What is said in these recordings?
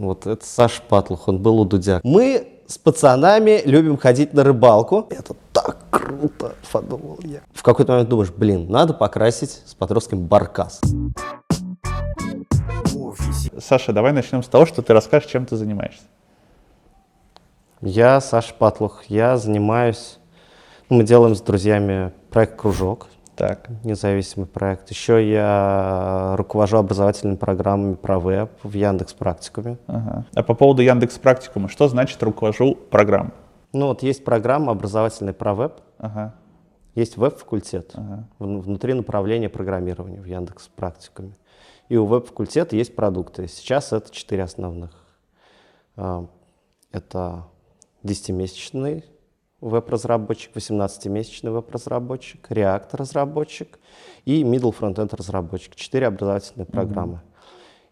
Вот это Саша Патлух, он был у Дудя. Мы с пацанами любим ходить на рыбалку. Это так круто, подумал я. В какой-то момент думаешь, блин, надо покрасить с Патровским баркас. Саша, давай начнем с того, что ты расскажешь, чем ты занимаешься. Я Саша Патлух, я занимаюсь, мы делаем с друзьями проект «Кружок», Так. независимый проект. Еще я руковожу образовательными программами про веб в Яндекс Практикуме. Ага. А по поводу Яндекс Практикума, что значит руковожу программой? Ну вот есть программа образовательная про веб, Ага. есть веб-факультет, Ага. вн- внутри направления программирования в Яндекс Практикуме. И у веб-факультета есть продукты. Сейчас это четыре основных. А, Это 10-месячный веб-разработчик, 18-месячный веб-разработчик, React-разработчик и middle frontend разработчик. Четыре образовательные программы.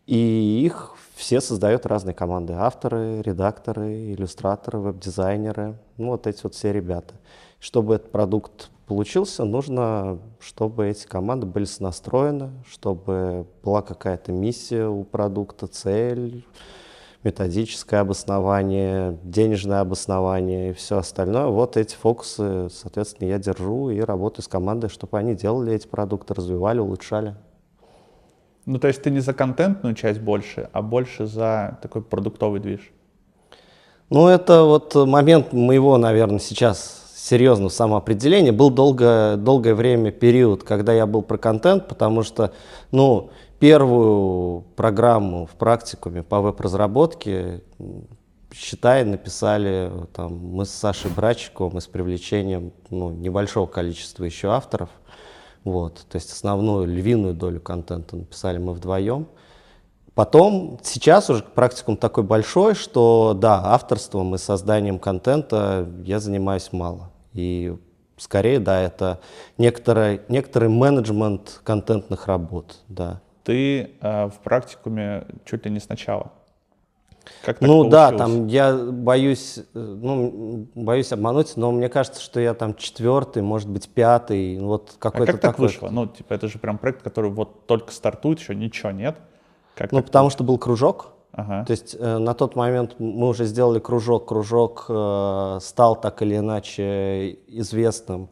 И их все создают разные команды. Авторы, редакторы, иллюстраторы, веб-дизайнеры. Ну, вот эти вот все ребята. Чтобы этот продукт получился, нужно, чтобы эти команды были сонастроены, чтобы была какая-то миссия у продукта, цель, методическое обоснование, денежное обоснование и все остальное. Вот эти фокусы, соответственно, я держу и работаю с командой, чтобы они делали эти продукты, развивали, улучшали. Ну, то есть ты не за контентную часть больше, а больше за такой продуктовый движ. Ну, это вот момент моего, наверное, сейчас серьезного самоопределения. Был долго, долгое время период, когда я был про контент, потому что, ну, первую программу в практикуме по веб-разработке, считай, написали там, мы с Сашей Брачиковым и с привлечением ну, небольшого количества еще авторов. Вот, то есть основную львиную долю контента написали мы вдвоем. Потом, сейчас уже практикум такой большой, что да, авторством и созданием контента я занимаюсь мало. И скорее, да, это некоторый, некоторый менеджмент контентных работ, да. Ты э, в практикуме чуть ли не сначала. Как ну да, получилось? там я боюсь, э, ну, боюсь обмануть, но мне кажется, что я там четвертый, может быть, пятый, вот А какой-то как так такой. вышло? Ну, типа, это же прям проект, который вот только стартует, еще ничего нет. Как Ну, потому что был кружок, Ага. То есть э, на тот момент мы уже сделали кружок. Кружок э, стал так или иначе известным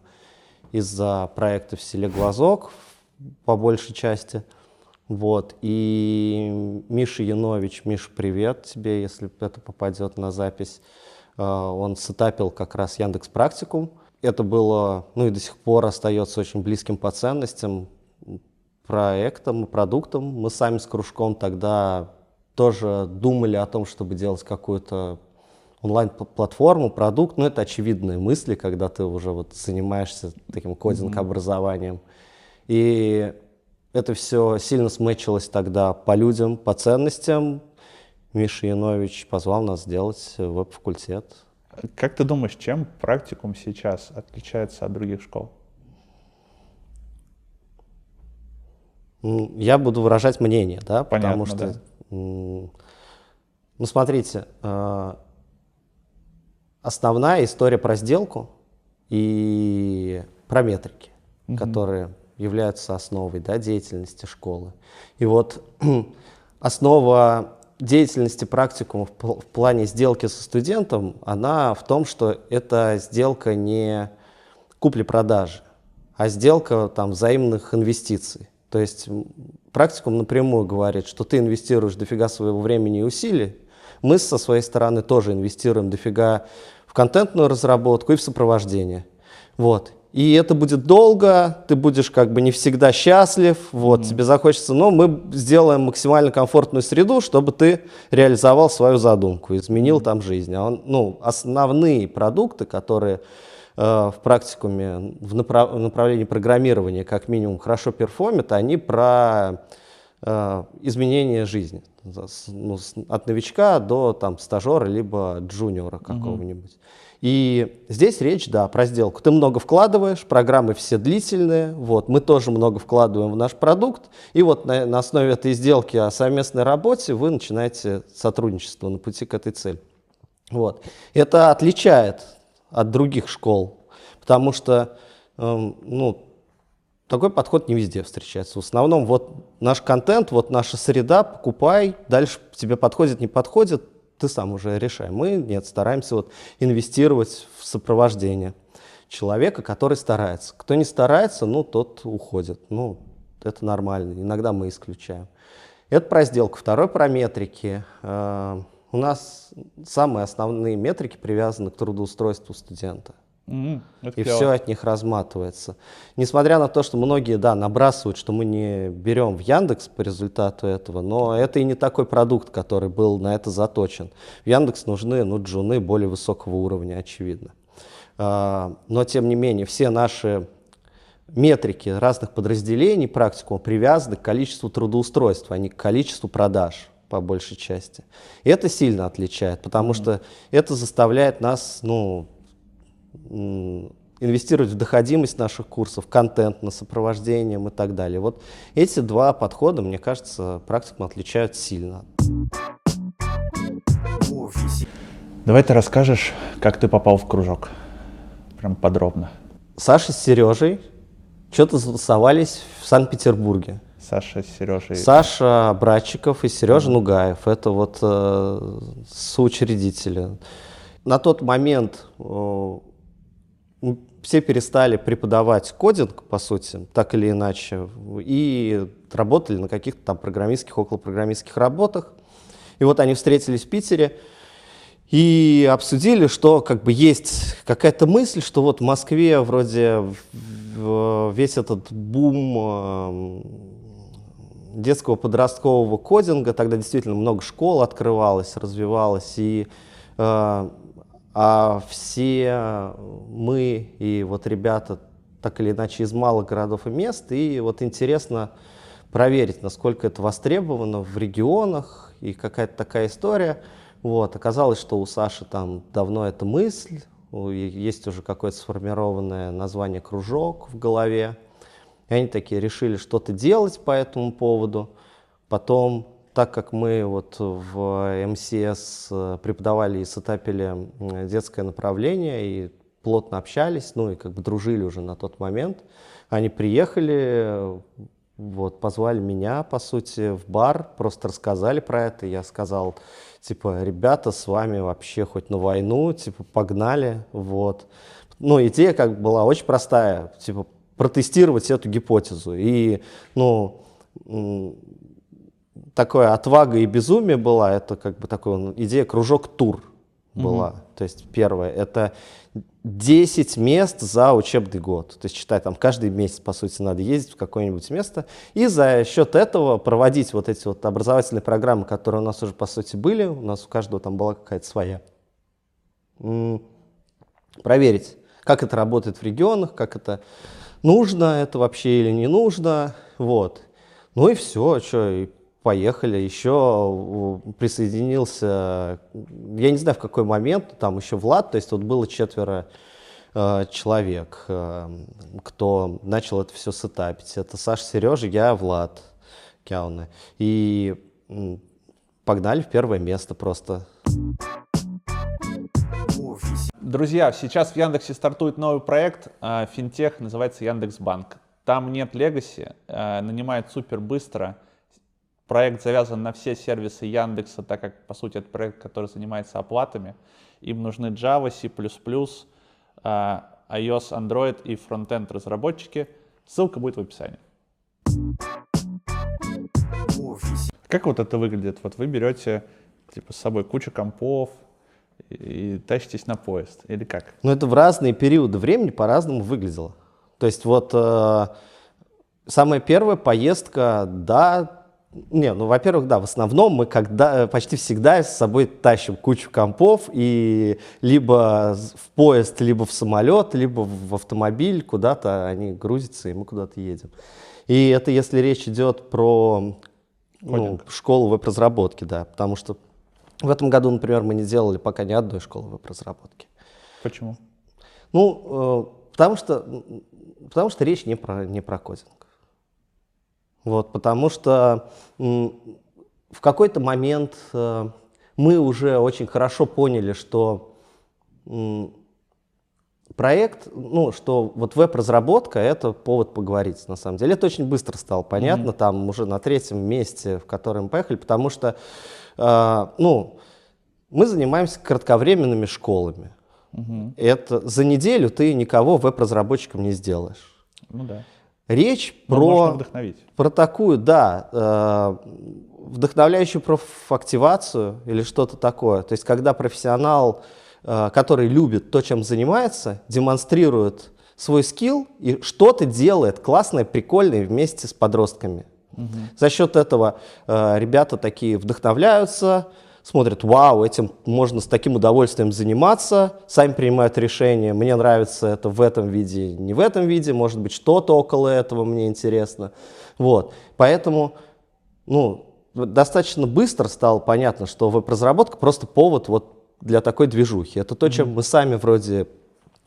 из-за проекта в селе Глазок по большей части. Вот. И Миша Янович, Миша, привет тебе, если это попадет на запись. Э, он сетапил как раз Яндекс Практикум. Это было, ну и до сих пор остается очень близким по ценностям проектом и продуктом. Мы сами с кружком тогда тоже думали о том, чтобы делать какую-то онлайн-платформу, продукт, но это очевидные мысли, когда ты уже вот занимаешься таким кодинг-образованием. И это все сильно смычилось тогда по людям, по ценностям. Миша Янович позвал нас сделать веб-факультет. Как ты думаешь, чем практикум сейчас отличается от других школ? Я буду выражать мнение, да, потому Понятно, что, м, ну, смотрите, э, основная история про сделку и про метрики, которые являются основой да, деятельности школы. И вот основа деятельности практикума в, пл- в плане сделки со студентом, она в том, что это сделка не купли-продажи, а сделка там, взаимных инвестиций. То есть практикум напрямую говорит, что ты инвестируешь дофига своего времени и усилий, мы со своей стороны тоже инвестируем дофига в контентную разработку и в сопровождение. Вот. И это будет долго, ты будешь как бы не всегда счастлив, вот, тебе захочется, но мы сделаем максимально комфортную среду, чтобы ты реализовал свою задумку, изменил там жизнь. А он, ну, основные продукты, которые э, в практикуме в направ- направлении программирования как минимум хорошо перформят, они про э, изменение жизни. Ну, от новичка до там, стажера либо джуниора какого-нибудь. И здесь речь, да, про сделку. Ты много вкладываешь, программы все длительные, вот, мы тоже много вкладываем в наш продукт, и вот на, на основе этой сделки о совместной работе вы начинаете сотрудничество на пути к этой цели. Вот. Это отличает от других школ, потому что, эм, ну, такой подход не везде встречается. В основном вот наш контент, вот наша среда, покупай, дальше тебе подходит, не подходит, ты сам уже решай. Мы нет, стараемся вот инвестировать в сопровождение человека, который старается. Кто не старается, ну, тот уходит. Ну, это нормально. Иногда мы исключаем. Это про сделку. Второй про метрики. Э, у нас самые основные метрики привязаны к трудоустройству студента. Mm, и все от них разматывается. Несмотря на то, что многие, да, набрасывают, что мы не берем в Яндекс по результату этого, но это и не такой продукт, который был на это заточен. В Яндекс нужны, ну, джуны более высокого уровня, очевидно. А, но, тем не менее, все наши метрики разных подразделений практикума привязаны к количеству трудоустройств, а не к количеству продаж по большей части. И это сильно отличает, потому mm-hmm. что это заставляет нас, ну, инвестировать в доходимость наших курсов, контент на сопровождением и так далее. Вот эти два подхода, мне кажется, практикум отличают сильно. Давай ты расскажешь, как ты попал в кружок. Прям подробно. Саша с Сережей что-то затусовались в Санкт-Петербурге. Саша с Сережей. Саша Братчиков и Сережа Нугаев. Это вот э, соучредители. На тот момент э, все перестали преподавать кодинг, по сути, так или иначе, и работали на каких-то там программистских, околопрограммистских работах. И вот они встретились в Питере и обсудили, что как бы есть какая-то мысль, что вот в Москве вроде весь этот бум эм, детского подросткового кодинга, тогда действительно много школ открывалось, развивалось, и э, а все мы и вот ребята так или иначе из малых городов и мест, и вот интересно проверить, насколько это востребовано в регионах, и какая-то такая история. Вот. Оказалось, что у Саши там давно эта мысль, есть уже какое-то сформированное название «кружок» в голове. И они такие решили что-то делать по этому поводу. Потом так как мы вот в МСС э, преподавали и сетапили детское направление и плотно общались, ну и как бы дружили уже на тот момент, они приехали, вот, позвали меня, по сути, в бар, просто рассказали про это, я сказал, типа, ребята, с вами вообще хоть на войну, типа, погнали, вот. Ну, идея как была очень простая, типа, протестировать эту гипотезу. И, ну, такое отвага и безумие была, это как бы такая идея кружок-тур была. Угу. То есть первое, это 10 мест за учебный год. То есть считай, там каждый месяц, по сути, надо ездить в какое-нибудь место. И за счет этого проводить вот эти вот образовательные программы, которые у нас уже, по сути, были. У нас у каждого там была какая-то своя. Проверить, как это работает в регионах, как это нужно это вообще или не нужно. Вот. Ну и все, что, и поехали. Еще присоединился, я не знаю в какой момент, там еще Влад, то есть вот было четверо э, человек, э, кто начал это все сетапить. Это Саша, Сережа, я, Влад Кяуна. И э, погнали в первое место просто. Друзья, сейчас в Яндексе стартует новый проект, э, финтех, называется Яндекс.Банк. Там нет легаси, э, нанимает супер быстро – Проект завязан на все сервисы Яндекса, так как, по сути, это проект, который занимается оплатами. Им нужны Java, C++, а, iOS, Android и фронтенд разработчики. Ссылка будет в описании. Как вот это выглядит? Вот вы берете типа, с собой кучу компов и тащитесь на поезд, или как? Ну, это в разные периоды времени по-разному выглядело. То есть вот э, самая первая поездка, да, не, ну, во-первых, да, в основном мы когда, э, почти всегда с собой тащим кучу компов и либо в поезд, либо в самолет, либо в автомобиль куда-то они грузятся, и мы куда-то едем. И это если речь идет про ну, школу веб-разработки, да, потому что в этом году, например, мы не делали пока ни одной школы веб-разработки. Почему? Ну, э, потому что, потому что речь не про, не про кодинг. Вот, потому что в какой-то момент э, мы уже очень хорошо поняли, что проект, ну, что вот веб-разработка — это повод поговорить, на самом деле. Это очень быстро стало понятно, mm-hmm. там уже на третьем месте, в котором мы поехали, потому что, э, ну, мы занимаемся кратковременными школами. Mm-hmm. Это за неделю ты никого веб-разработчиком не сделаешь. Ну да. Речь Но про, про такую, да, э, вдохновляющую профактивацию или что-то такое. То есть, когда профессионал Э, который любит то, чем занимается, демонстрирует свой скилл и что-то делает классное, прикольное вместе с подростками. Угу. За счет этого э, ребята такие вдохновляются, смотрят, вау, этим можно с таким удовольствием заниматься, сами принимают решение, мне нравится это в этом виде, не в этом виде, может быть, что-то около этого мне интересно. Вот. Поэтому, ну, достаточно быстро стало понятно, что веб-разработка просто повод вот для такой движухи. Это то, чем мы сами вроде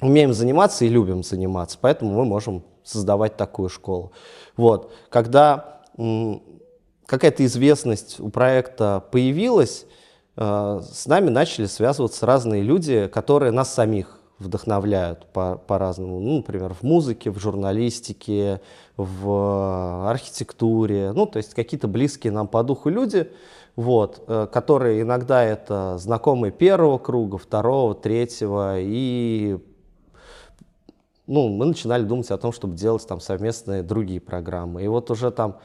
умеем заниматься и любим заниматься, поэтому мы можем создавать такую школу. Вот. Когда какая-то известность у проекта появилась, с нами начали связываться разные люди, которые нас самих вдохновляют по- по-разному. Ну, например, в музыке, в журналистике, в архитектуре. Ну, то есть какие-то близкие нам по духу люди, вот, э, которые иногда это знакомые первого круга, второго, третьего, и ну, мы начинали думать о том, чтобы делать там совместные другие программы. И вот уже там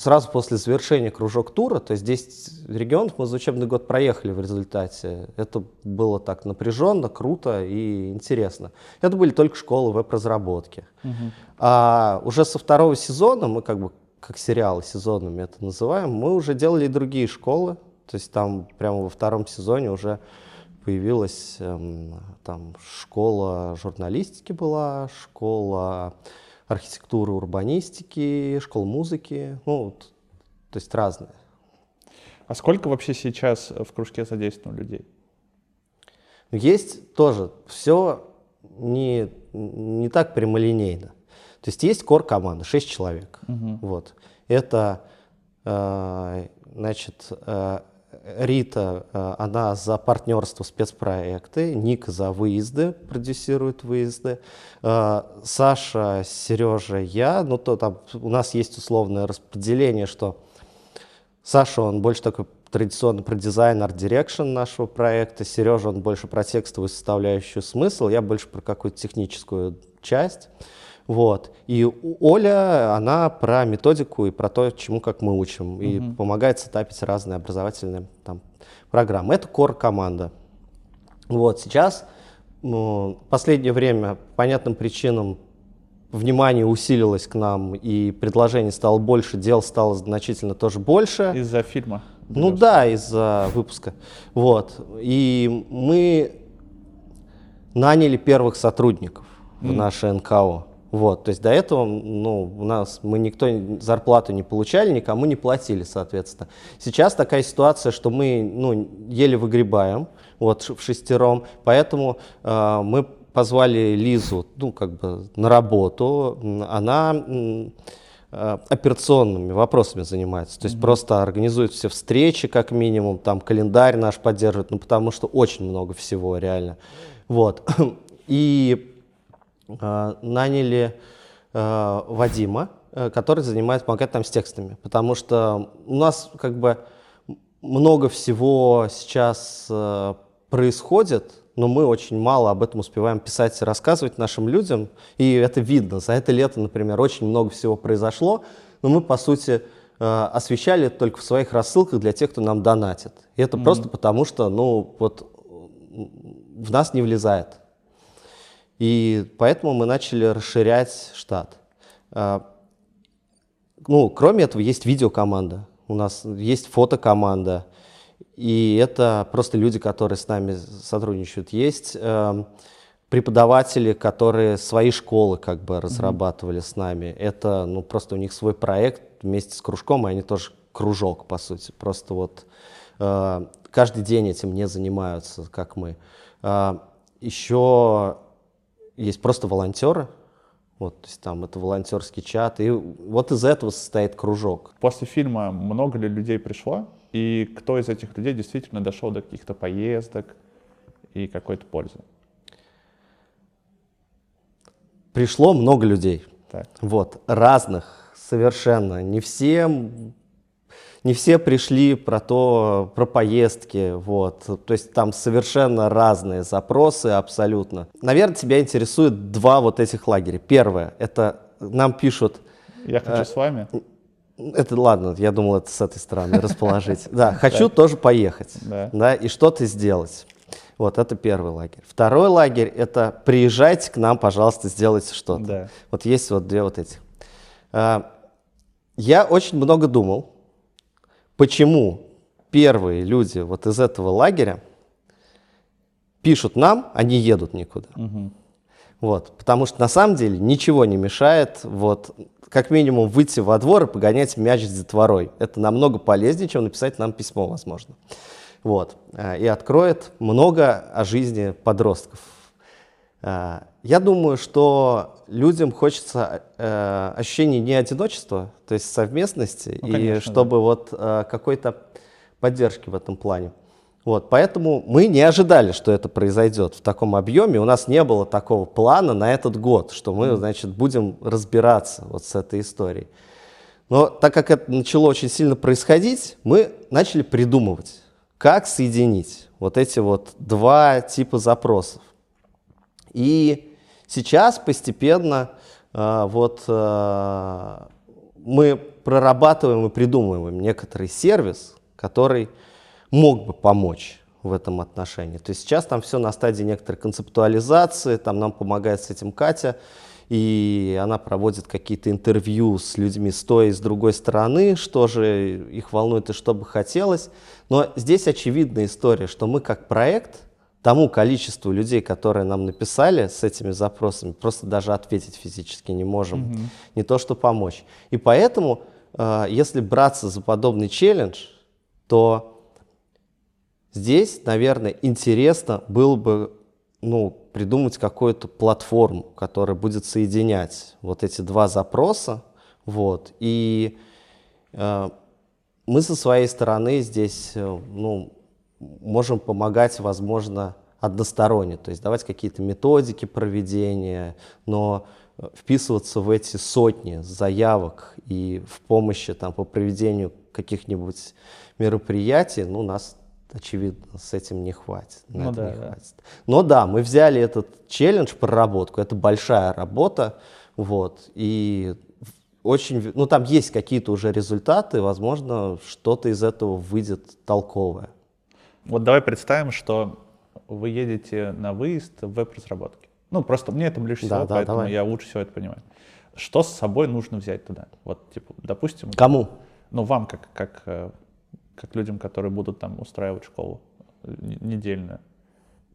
сразу после завершения кружок тура, то есть 10 регионов мы за учебный год проехали в результате. Это было так напряженно, круто и интересно. Это были только школы веб-разработки. Угу. А уже со второго сезона мы как бы как сериалы сезонами это называем, мы уже делали и другие школы. То есть там прямо во втором сезоне уже появилась эм, там школа журналистики была, школа архитектуры, урбанистики, школа музыки, ну, вот, то есть разные. А сколько вообще сейчас в кружке задействовано людей? Есть тоже все не, не так прямолинейно. То есть есть core команда, 6 человек. Угу. Вот. Это, э, значит, э, Рита, э, она за партнерство спецпроекты, Ник за выезды, продюсирует выезды, э, Саша, Сережа, я. Ну, то там у нас есть условное распределение, что Саша, он больше такой традиционно про дизайн, art direction нашего проекта, Сережа, он больше про текстовую составляющую смысл, я больше про какую-то техническую часть. Вот. И Оля, она про методику и про то, чему как мы учим. И угу. помогает сетапить разные образовательные там, программы. Это кор команда. Вот. Сейчас, ну, последнее время, по понятным причинам, внимание усилилось к нам, и предложений стало больше, дел стало значительно тоже больше. Из-за фильма? Ну да, из-за выпуска. Вот. И мы наняли первых сотрудников mm. в наше НКО. Вот, то есть до этого, ну, у нас мы никто зарплату не получали, никому не платили, соответственно. Сейчас такая ситуация, что мы, ну, еле выгребаем, вот, в шестером, поэтому э, мы позвали Лизу, ну, как бы на работу, она э, операционными вопросами занимается, то есть mm-hmm. просто организует все встречи, как минимум, там календарь наш поддерживает, ну, потому что очень много всего, реально. Вот, и наняли э, Вадима, э, который занимается, помогает там с текстами, потому что у нас как бы много всего сейчас происходит, но мы очень мало об этом успеваем писать и рассказывать нашим людям, и это видно. За это лето, например, очень много всего произошло, но мы, по сути, освещали это только в своих рассылках для тех, кто нам донатит. И это mm-hmm. просто потому, что, ну, вот в нас не влезает. И поэтому мы начали расширять штат. А, ну, кроме этого, есть видеокоманда, у нас есть фотокоманда, и это просто люди, которые с нами сотрудничают. Есть э, преподаватели, которые свои школы как бы разрабатывали mm-hmm. с нами. Это, ну, просто у них свой проект вместе с кружком, и они тоже кружок, по сути. Просто вот э, каждый день этим не занимаются, как мы. Э, еще есть просто волонтеры, вот, то есть там это волонтерский чат, и вот из этого состоит кружок. После фильма много ли людей пришло, и кто из этих людей действительно дошел до каких-то поездок и какой-то пользы? пришло много людей. Так. Вот, разных совершенно. Не все, не все пришли про то, про поездки, вот. То есть там совершенно разные запросы абсолютно. Наверное, тебя интересует два вот этих лагеря. Первое, это нам пишут... Я хочу э, с вами. Это ладно, я думал, это с этой стороны расположить. Да, хочу тоже поехать, Да. и что-то сделать. Вот, это первый лагерь. Второй лагерь – это приезжайте к нам, пожалуйста, сделайте что-то. Да. Вот есть вот две вот эти. А, Я очень много думал, почему первые люди вот из этого лагеря пишут нам, а не едут никуда. Вот, потому что на самом деле ничего не мешает вот как минимум выйти во двор и погонять мяч с детворой. Это намного полезнее, чем написать нам письмо, возможно. Вот, а, и откроет много о жизни подростков. Я думаю, что людям хочется э, ощущения не одиночества, то есть совместности, Ну, и конечно, чтобы вот э, какой-то поддержки в этом плане. Вот, поэтому мы не ожидали, что это произойдет в таком объеме. У нас не было такого плана на этот год, что мы, значит, будем разбираться вот с этой историей. Но так как это начало очень сильно происходить, мы начали придумывать, как соединить вот эти вот два типа запросов. И сейчас постепенно э, вот э, мы прорабатываем и придумываем некоторый сервис, который мог бы помочь в этом отношении. То есть сейчас там все на стадии некоторой концептуализации, там нам помогает с этим Катя, и она проводит какие-то интервью с людьми с той и с другой стороны, что же их волнует и что бы хотелось. Но здесь очевидная история, что мы как проект тому количеству людей, которые нам написали с этими запросами, просто даже ответить физически не можем, не то что помочь. И поэтому, э, если браться за подобный челлендж, то Здесь, наверное, интересно было бы ну, придумать какую-то платформу, которая будет соединять вот эти два запроса. Вот, и э, мы со своей стороны здесь э, ну, можем помогать, возможно, односторонне, то есть давать какие-то методики проведения, но э, вписываться в эти сотни заявок и в помощи там, по проведению каких-нибудь мероприятий, ну, нас очевидно, с этим не хватит. на Ну это да, не да. хватит. Но да, мы взяли этот челлендж, проработку, это большая работа, вот, и очень, ну там есть какие-то уже результаты, возможно, что-то из этого выйдет толковое. Вот давай представим, что вы едете на выезд в веб-разработке. Ну, просто мне это ближе всего, да, поэтому давай. я лучше всего это понимаю. Что с собой нужно взять туда? Вот, типа, допустим, Кому? ну, вам, как, как, э, как людям, которые будут там устраивать школу э, недельную.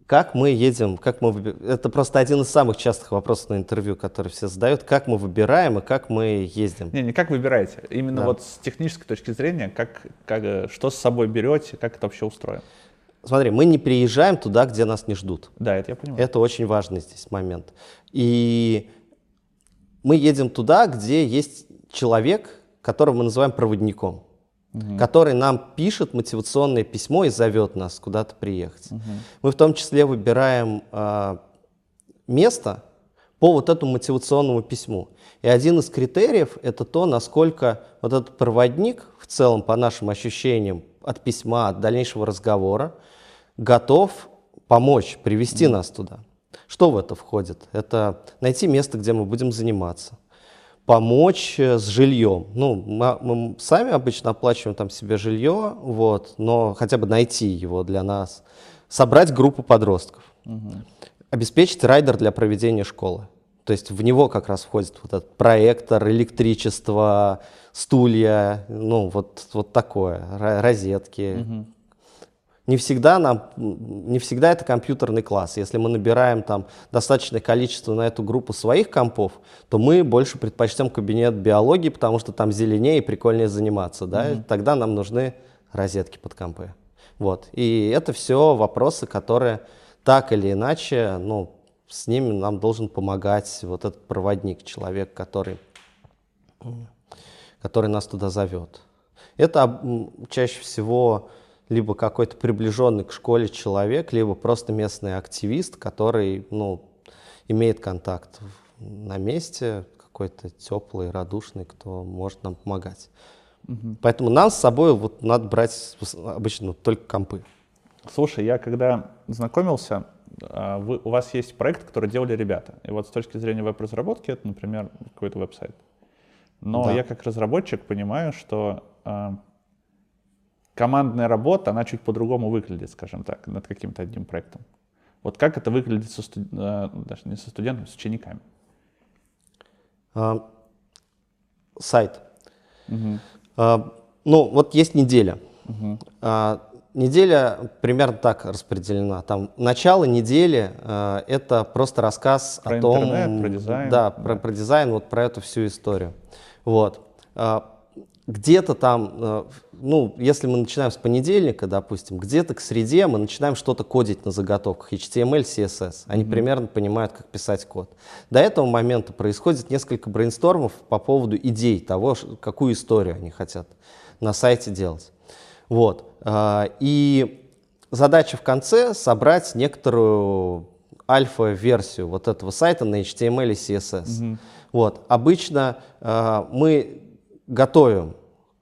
Как мы едем, как мы Это просто один из самых частых вопросов на интервью, который все задают. Как мы выбираем и как мы ездим? Не, не как выбираете, именно Да. вот с технической точки зрения, как, как, э, что с собой берете, как это вообще устроено. Смотри, мы не приезжаем туда, где нас не ждут. Да, это я понимаю. Это очень важный здесь момент. И мы едем туда, где есть человек, которого мы называем проводником, который нам пишет мотивационное письмо и зовет нас куда-то приехать. Мы в том числе выбираем а, место по вот этому мотивационному письму. И один из критериев это то, насколько вот этот проводник в целом, по нашим ощущениям, от письма, от дальнейшего разговора, готов помочь, привести нас туда. Что в это входит? Это найти место, где мы будем заниматься, помочь э, с жильем. Ну, мы, мы сами обычно оплачиваем там себе жилье, вот, но хотя бы найти его для нас, собрать группу подростков, обеспечить райдер для проведения школы. То есть в него как раз входит вот этот проектор, электричество, стулья, ну вот, вот такое, ро- розетки. Не всегда нам, не всегда это компьютерный класс. Если мы набираем там достаточное количество на эту группу своих компов, то мы больше предпочтем кабинет биологии, потому что там зеленее и прикольнее заниматься, да. Тогда нам нужны розетки под компы. Вот. И это все вопросы, которые так или иначе, ну, с ними нам должен помогать вот этот проводник, человек, который, который нас туда зовет. Это чаще всего либо какой-то приближенный к школе человек, либо просто местный активист, который ну, имеет контакт на месте, какой-то теплый, радушный, кто может нам помогать. Угу. Поэтому нам с собой вот надо брать обычно только компы. Слушай, я когда знакомился, а, вы, у вас есть проект, который делали ребята. И вот с точки зрения веб-разработки это, например, какой-то веб-сайт. Но да. я как разработчик понимаю, что э, командная работа, она чуть по-другому выглядит, скажем так, над каким-то одним проектом. Вот как это выглядит со студ... э, даже не со студентами, с учениками? А, сайт. Угу. А, ну, вот есть неделя. Угу. А, неделя примерно так распределена. Там начало недели э, это просто рассказ про о том, интернет, про дизайн. Да, да. Про, про дизайн, вот про эту всю историю. Вот. А, где-то там, э, ну, если мы начинаем с понедельника, допустим, где-то к среде мы начинаем что-то кодить на заготовках HTML, CSS. Они mm-hmm. примерно понимают, как писать код. До этого момента происходит несколько брейнстормов по поводу идей того, какую историю они хотят на сайте делать. Вот. А, и задача в конце собрать некоторую альфа-версию вот этого сайта на HTML и CSS. Mm-hmm. Вот. Обычно э, мы готовим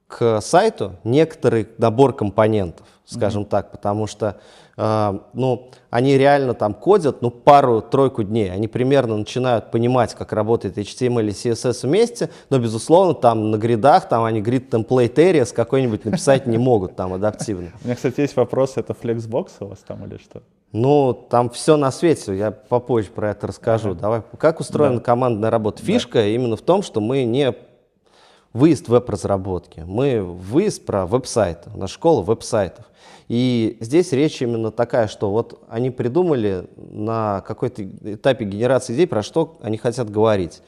к сайту некоторый набор компонентов, скажем mm-hmm. так, потому что э, ну, они реально там кодят ну, пару-тройку дней. Они примерно начинают понимать, как работает HTML и CSS вместе, но, безусловно, там на гридах, там они грид template areas какой-нибудь написать не могут там адаптивно. У меня, кстати, есть вопрос, это Flexbox у вас там или что? Ну, там все на свете, я попозже про это расскажу. Давай, как устроена командная работа? Фишка именно в том, что мы не выезд веб-разработки, мы выезд про веб-сайты, у нас школа веб-сайтов. И здесь речь именно такая, что вот они придумали на какой-то этапе генерации идей, про что они хотят говорить.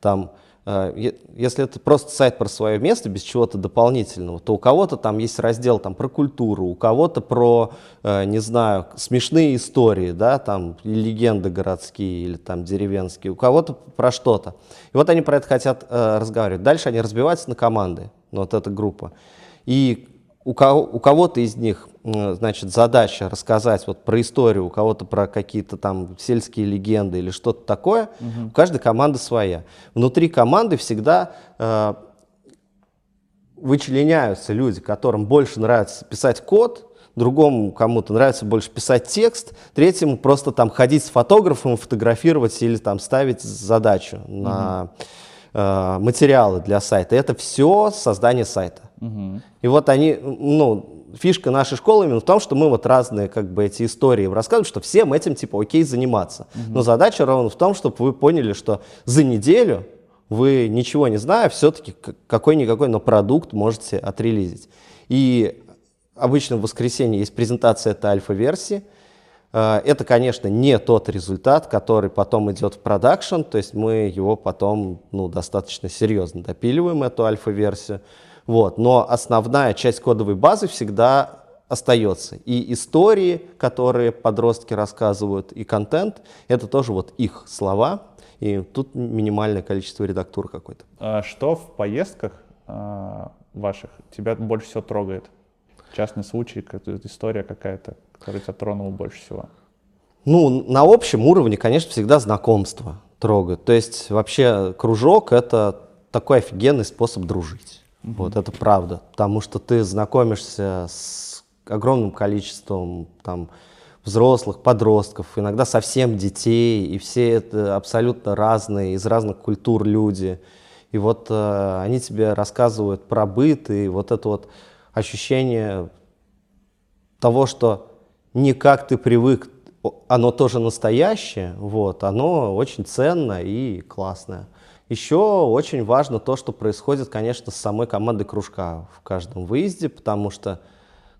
Там если это просто сайт про свое место, без чего-то дополнительного, то у кого-то там есть раздел там, про культуру, у кого-то про, э, не знаю, смешные истории, да, там, легенды городские или там деревенские, у кого-то про что-то. И вот они про это хотят э, разговаривать. Дальше они разбиваются на команды, вот эта группа. И у, кого, у кого-то из них значит, задача рассказать вот про историю, у кого-то про какие-то там сельские легенды или что-то такое, угу. у каждой команды своя. Внутри команды всегда э, вычленяются люди, которым больше нравится писать код, другому кому-то нравится больше писать текст, третьему просто там ходить с фотографом, фотографировать или там ставить задачу угу. на э, материалы для сайта. Это все создание сайта. Угу. И вот они, ну, фишка нашей школы именно в том, что мы вот разные как бы эти истории рассказываем, что всем этим типа окей заниматься. Угу. Но задача ровно в том, чтобы вы поняли, что за неделю вы ничего не зная, все-таки какой-никакой, но продукт можете отрелизить. И обычно в воскресенье есть презентация этой альфа-версии. Э, это, конечно, не тот результат, который потом идет в продакшн, то есть мы его потом ну, достаточно серьезно допиливаем, эту альфа-версию. Вот. Но основная часть кодовой базы всегда остается. И истории, которые подростки рассказывают, и контент, это тоже вот их слова, и тут минимальное количество редактур какой-то. А что в поездках а, ваших тебя больше всего трогает? Частный случай, история какая-то, которая тебя тронула больше всего? Ну, на общем уровне, конечно, всегда знакомство трогает. То есть вообще кружок — это такой офигенный способ дружить. Mm-hmm. Вот это правда, потому что ты знакомишься с огромным количеством там взрослых, подростков, иногда совсем детей, и все это абсолютно разные, из разных культур люди. И вот э, они тебе рассказывают про быт, и вот это вот ощущение того, что не как ты привык, оно тоже настоящее, вот, оно очень ценно и классное. Еще очень важно то, что происходит, конечно, с самой командой кружка в каждом выезде, потому что,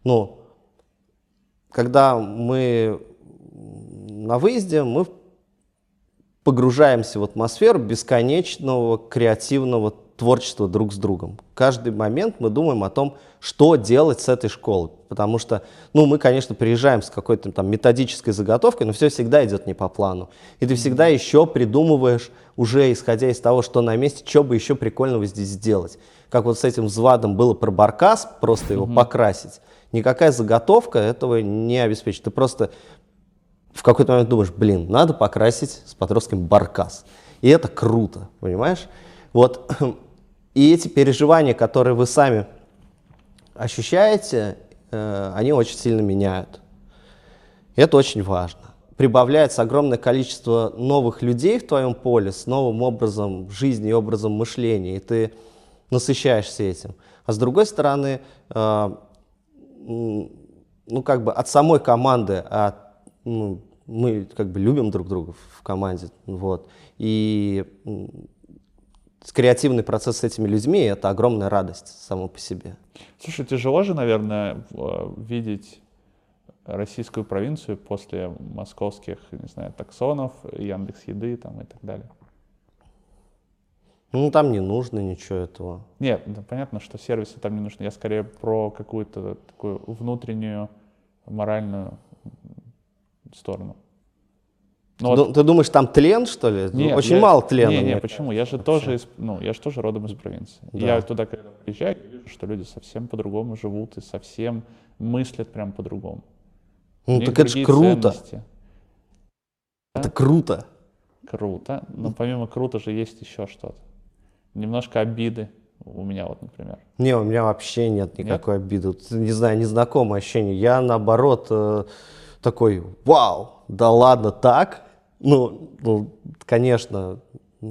ну, когда мы на выезде, мы погружаемся в атмосферу бесконечного креативного творчества друг с другом. Каждый момент мы думаем о том, что делать с этой школой. Потому что, ну, мы, конечно, приезжаем с какой-то там методической заготовкой, но все всегда идет не по плану. И ты всегда еще придумываешь, уже исходя из того, что на месте, что бы еще прикольного здесь сделать. Как вот с этим взвадом было про баркас, просто его mm-hmm. покрасить. Никакая заготовка этого не обеспечит. Ты просто в какой-то момент думаешь, блин, надо покрасить с подростком баркас. И это круто, понимаешь? Вот, и эти переживания, которые вы сами ощущаете, э, они очень сильно меняют. Это очень важно. Прибавляется огромное количество новых людей в твоем поле с новым образом жизни и образом мышления, и ты насыщаешься этим. А с другой стороны, э, ну, как бы от самой команды, от, ну, мы как бы любим друг друга в команде, вот, и креативный процесс с этими людьми — это огромная радость само по себе. Слушай, тяжело же, наверное, видеть российскую провинцию после московских, не знаю, таксонов, Яндекс Еды там и так далее. Ну, там не нужно ничего этого. Нет, да, понятно, что сервисы там не нужны. Я скорее про какую-то такую внутреннюю моральную сторону. Ну, вот... ты думаешь, там тлен, что ли? Нет, Очень я... мало тлена. Не, не, почему? Я же тоже, из, ну, я же тоже родом из провинции. Да. Я туда, когда приезжаю, вижу, что люди совсем по-другому живут и совсем мыслят прям по-другому. Ну, так это же круто. Ценности. Это круто. Круто. Но помимо круто же есть еще что-то. Немножко обиды у меня вот, например. Не, у меня вообще нет никакой нет? обиды. Не знаю, незнакомое ощущение. Я наоборот э, такой, вау, да ладно так? Ну, ну, конечно, у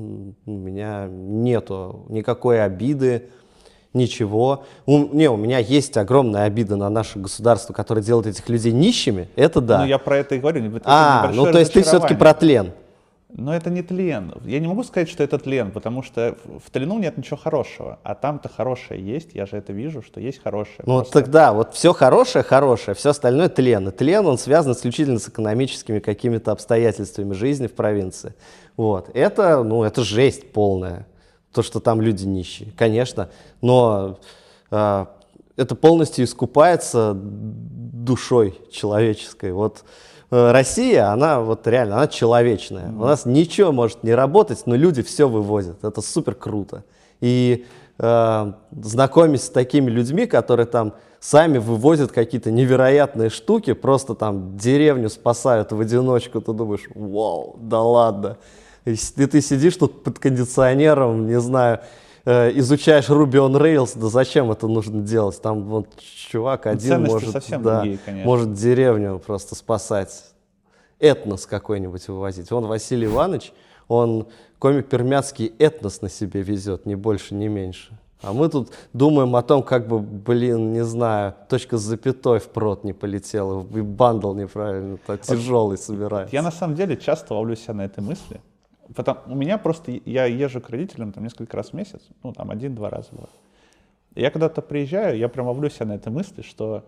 меня нету никакой обиды, ничего. У, не, у меня есть огромная обида на наше государство, которое делает этих людей нищими. Это да. Ну, я про это и говорю. Это а, ну то есть ты все-таки про тлен. Но это не тлен. Я не могу сказать, что это тлен, потому что в тлену нет ничего хорошего. А там-то хорошее есть. Я же это вижу, что есть хорошее. Ну просто... тогда вот все хорошее, хорошее, все остальное тлен. И тлен, он связан исключительно с экономическими какими-то обстоятельствами жизни в провинции. Вот. Это, ну, это жесть полная. То, что там люди нищие, конечно. Но э, это полностью искупается душой человеческой. Вот Россия, она вот реально, она человечная. Mm-hmm. У нас ничего может не работать, но люди все вывозят. Это супер круто. И э, знакомясь с такими людьми, которые там сами вывозят какие-то невероятные штуки, просто там деревню спасают в одиночку, ты думаешь, вау, да ладно. И ты сидишь тут под кондиционером, не знаю, э, изучаешь Ruby on Rails, да зачем это нужно делать? Там вот чувак один может, совсем да, другие, может деревню просто спасать, этнос какой-нибудь вывозить. Вон Василий Иванович, он комик пермяцкий этнос на себе везет, ни больше, ни меньше. А мы тут думаем о том, как бы, блин, не знаю, точка с запятой в прот не полетела, и бандл неправильно, так тяжелый собирается. Я на самом деле часто ловлю себя на этой мысли. Потому, у меня просто, я езжу к родителям там несколько раз в месяц, ну там один-два раза год. Я когда-то приезжаю, я прям ловлю себя на этой мысли, что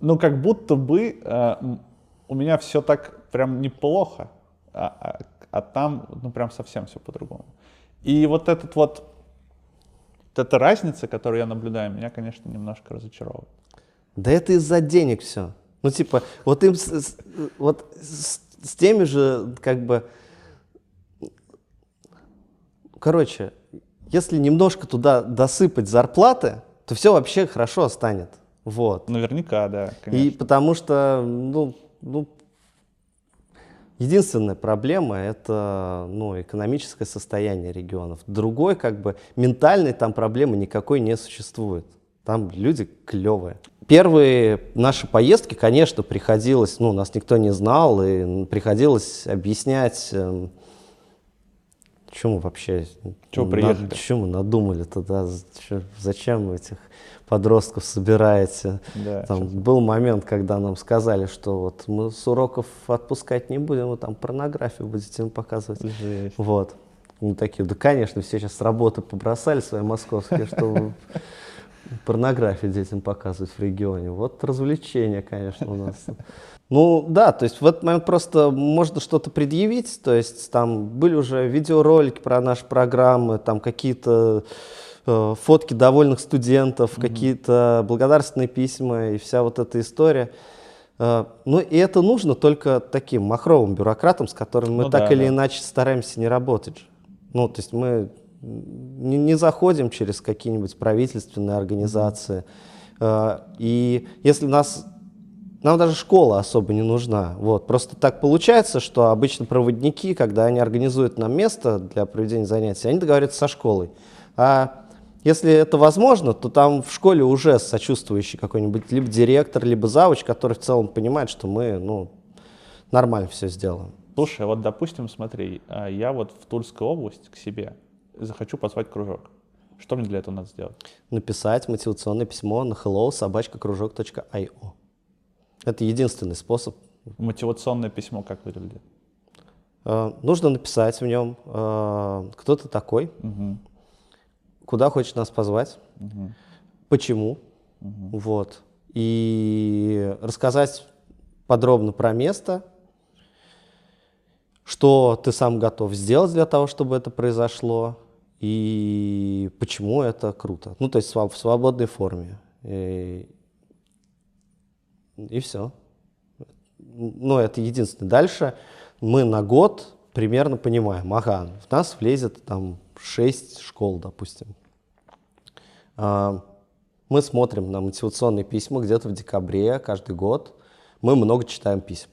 ну как будто бы э, у меня все так прям неплохо, а, а, а там ну прям совсем все по-другому. И вот этот вот, вот эта разница, которую я наблюдаю, меня, конечно, немножко разочаровывает. Да это из-за денег все. Ну типа, вот им, с, вот с, с теми же, как бы, короче, если немножко туда досыпать зарплаты, то все вообще хорошо станет. Вот. Наверняка, да. Конечно. И потому что, ну, ну, единственная проблема это ну, экономическое состояние регионов. Другой, как бы, ментальной там проблемы никакой не существует. Там люди клевые. Первые наши поездки, конечно, приходилось, ну, нас никто не знал, и приходилось объяснять эм, чем мы вообще... Чего приехали? На, чем мы надумали тогда? Зачем вы этих подростков собираете? Да, там был момент, когда нам сказали, что вот мы с уроков отпускать не будем, вы там порнографию будете им показывать. Жесть. Вот. Мы такие, да, конечно, все сейчас с работы побросали свои московские, чтобы порнографию детям показывать в регионе. Вот развлечение, конечно, у нас. Ну да, то есть в этот момент просто можно что-то предъявить, то есть там были уже видеоролики про наши программы, там какие-то э, фотки довольных студентов, mm-hmm. какие-то благодарственные письма и вся вот эта история. Э, ну и это нужно только таким махровым бюрократам, с которыми мы ну, так да, или да. иначе стараемся не работать. Ну то есть мы не, не заходим через какие-нибудь правительственные организации. Mm-hmm. Э, и если нас нам даже школа особо не нужна. Вот. Просто так получается, что обычно проводники, когда они организуют нам место для проведения занятий, они договариваются со школой. А если это возможно, то там в школе уже сочувствующий какой-нибудь либо директор, либо завуч, который в целом понимает, что мы ну, нормально все сделаем. Слушай, вот допустим, смотри, а, я вот в Тульскую область к себе захочу позвать кружок. Что мне для этого надо сделать? Написать мотивационное письмо на hello собачкакружок.io. Это единственный способ. Мотивационное письмо как выглядит? Uh, нужно написать в нем, uh, кто ты такой, угу. куда хочешь нас позвать, угу. почему, угу. вот, и рассказать подробно про место, что ты сам готов сделать для того, чтобы это произошло, и почему это круто. Ну, то есть в свободной форме. И, и все. Ну, это единственное. Дальше мы на год примерно понимаем, ага, в нас влезет там 6 школ, допустим. А, мы смотрим на мотивационные письма где-то в декабре каждый год. Мы много читаем писем.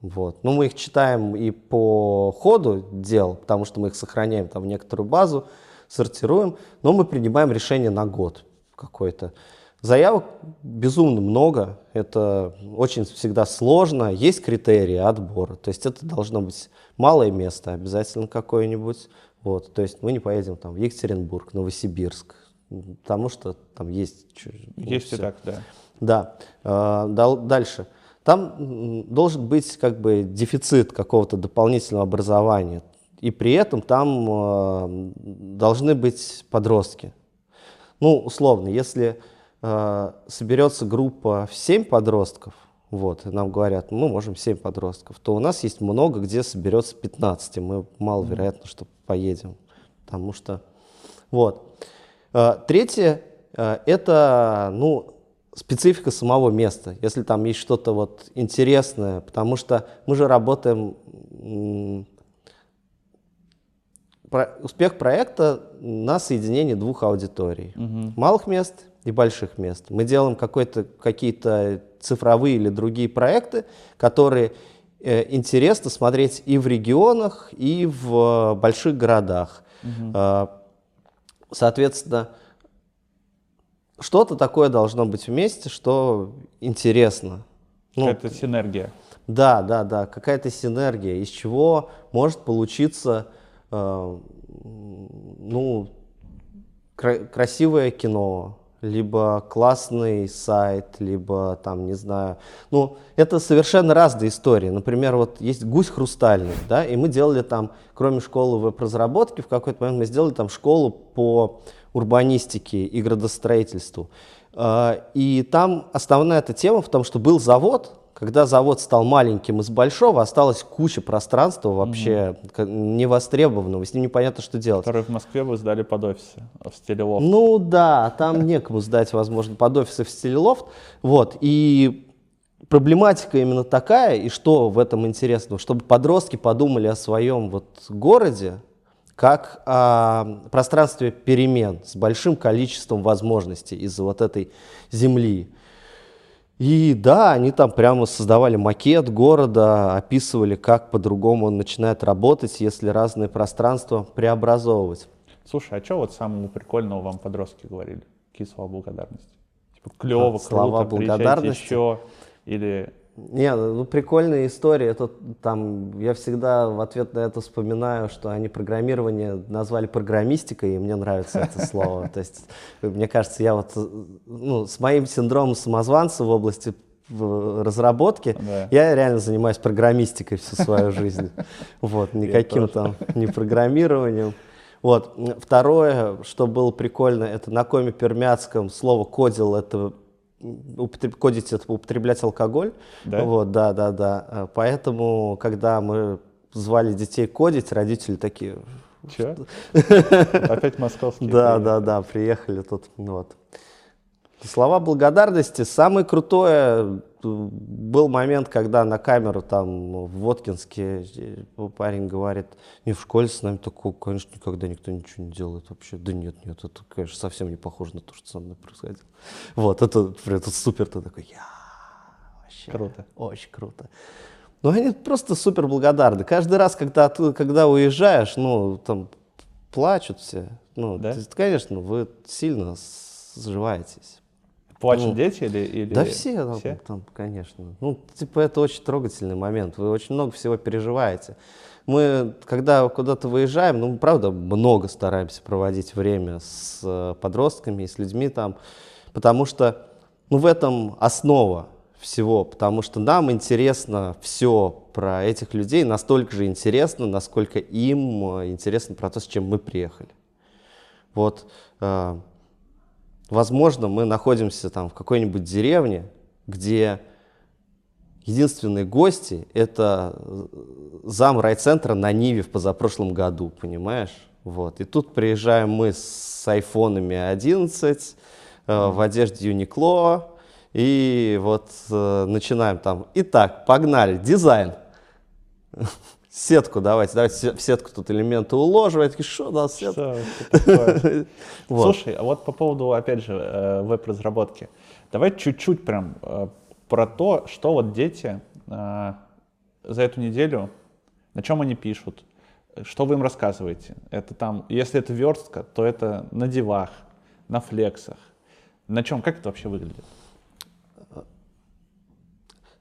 Вот. Ну, мы их читаем и по ходу дел, потому что мы их сохраняем там в некоторую базу, сортируем, но мы принимаем решение на год какой-то. Заявок безумно много, это очень всегда сложно, есть критерии отбора, то есть это должно быть малое место обязательно какое-нибудь, вот, то есть мы не поедем там в Екатеринбург, Новосибирск, потому что там есть... Есть и так, да. Да, а, дальше. Там должен быть как бы дефицит какого-то дополнительного образования, и при этом там а, должны быть подростки. Ну, условно, если э, соберется группа в 7 подростков, вот, и нам говорят, мы можем 7 подростков, то у нас есть много, где соберется 15, и мы маловероятно, что поедем, потому что, вот. Э, третье, э, это, ну, специфика самого места, если там есть что-то вот интересное, потому что мы же работаем, про, успех проекта на соединении двух аудиторий, угу. малых мест и больших мест. Мы делаем какие-то цифровые или другие проекты, которые э, интересно смотреть и в регионах, и в больших городах. Угу. Э, соответственно, что-то такое должно быть вместе, что интересно. Ну, какая-то синергия. Да, да, да, какая-то синергия, из чего может получиться э, ну, кра- красивое кино, либо классный сайт, либо там, не знаю. Ну, это совершенно разные истории. Например, вот есть «Гусь хрустальный», да, и мы делали там, кроме школы веб-разработки, в какой-то момент мы сделали там школу по урбанистике и градостроительству. А, и там основная эта тема в том, что был завод, когда завод стал маленьким из большого, осталась куча пространства вообще угу. невостребованного, с ним непонятно, что делать. Который в Москве вы сдали под офисы, в стиле лофт. Ну да, там некому сдать, возможно, под офисы в стиле лофт. Вот, и проблематика именно такая, и что в этом интересного, чтобы подростки подумали о своем вот городе, как о пространстве перемен с большим количеством возможностей из-за вот этой земли. И да, они там прямо создавали макет города, описывали, как по-другому он начинает работать, если разные пространства преобразовывать. Слушай, а что вот самого прикольного вам подростки говорили? Какие слова благодарности? Типа клево, слова круто, благодарности. еще. Или не, ну прикольная история. Это там я всегда в ответ на это вспоминаю, что они программирование назвали программистикой, и мне нравится это слово. То есть, мне кажется, я вот ну, с моим синдромом самозванца в области разработки, да. я реально занимаюсь программистикой всю свою жизнь. Вот, никаким там не программированием. Вот. Второе, что было прикольно, это на коме пермяцком слово «кодил» — это употреб, употреблять алкоголь. Да? Вот, да, да, да. А, поэтому, когда мы звали детей кодить, родители такие... Че? Опять московские. Да, да, да, приехали тут. Вот. Слова благодарности. Самое крутое был момент, когда на камеру там в Воткинске э, парень говорит, не в школе с нами такого, конечно, никогда никто ничего не делает вообще. Да нет, нет, это, конечно, совсем не похоже на то, что со мной происходило. Вот, это, это супер, ты такой, я Круто. Очень круто. Ну, они просто супер благодарны. Каждый раз, когда, ты, когда уезжаешь, ну, там плачут все. Ну, Да? есть, конечно, вы сильно сживаетесь. Плачут Ну, дети или, или Да все, там, все? там, конечно. Ну, типа, это очень трогательный момент. Вы очень много всего переживаете. Мы, когда куда-то выезжаем, ну, правда, много стараемся проводить время с э, подростками и с людьми там, потому что, ну, в этом основа всего, потому что нам интересно все про этих людей, настолько же интересно, насколько им э, интересно про то, с чем мы приехали. Вот, э, возможно, мы находимся там в какой-нибудь деревне, где единственные гости — это э, зам райцентра на Ниве в позапрошлом году, понимаешь? Вот. И тут приезжаем мы с айфонами 11, э, в одежде Юникло, и вот э, начинаем там. Итак, погнали, дизайн. Сетку давайте, давайте в сетку тут элементы уложим. Я такие, что да, такое? Вот. Слушай, а вот по поводу, опять же, э, веб-разработки. Давай чуть-чуть прям э, про то, что вот дети э, за эту неделю, на чем они пишут, что вы им рассказываете. Это там, если это верстка, то это на девах, на флексах. На чем, как это вообще выглядит?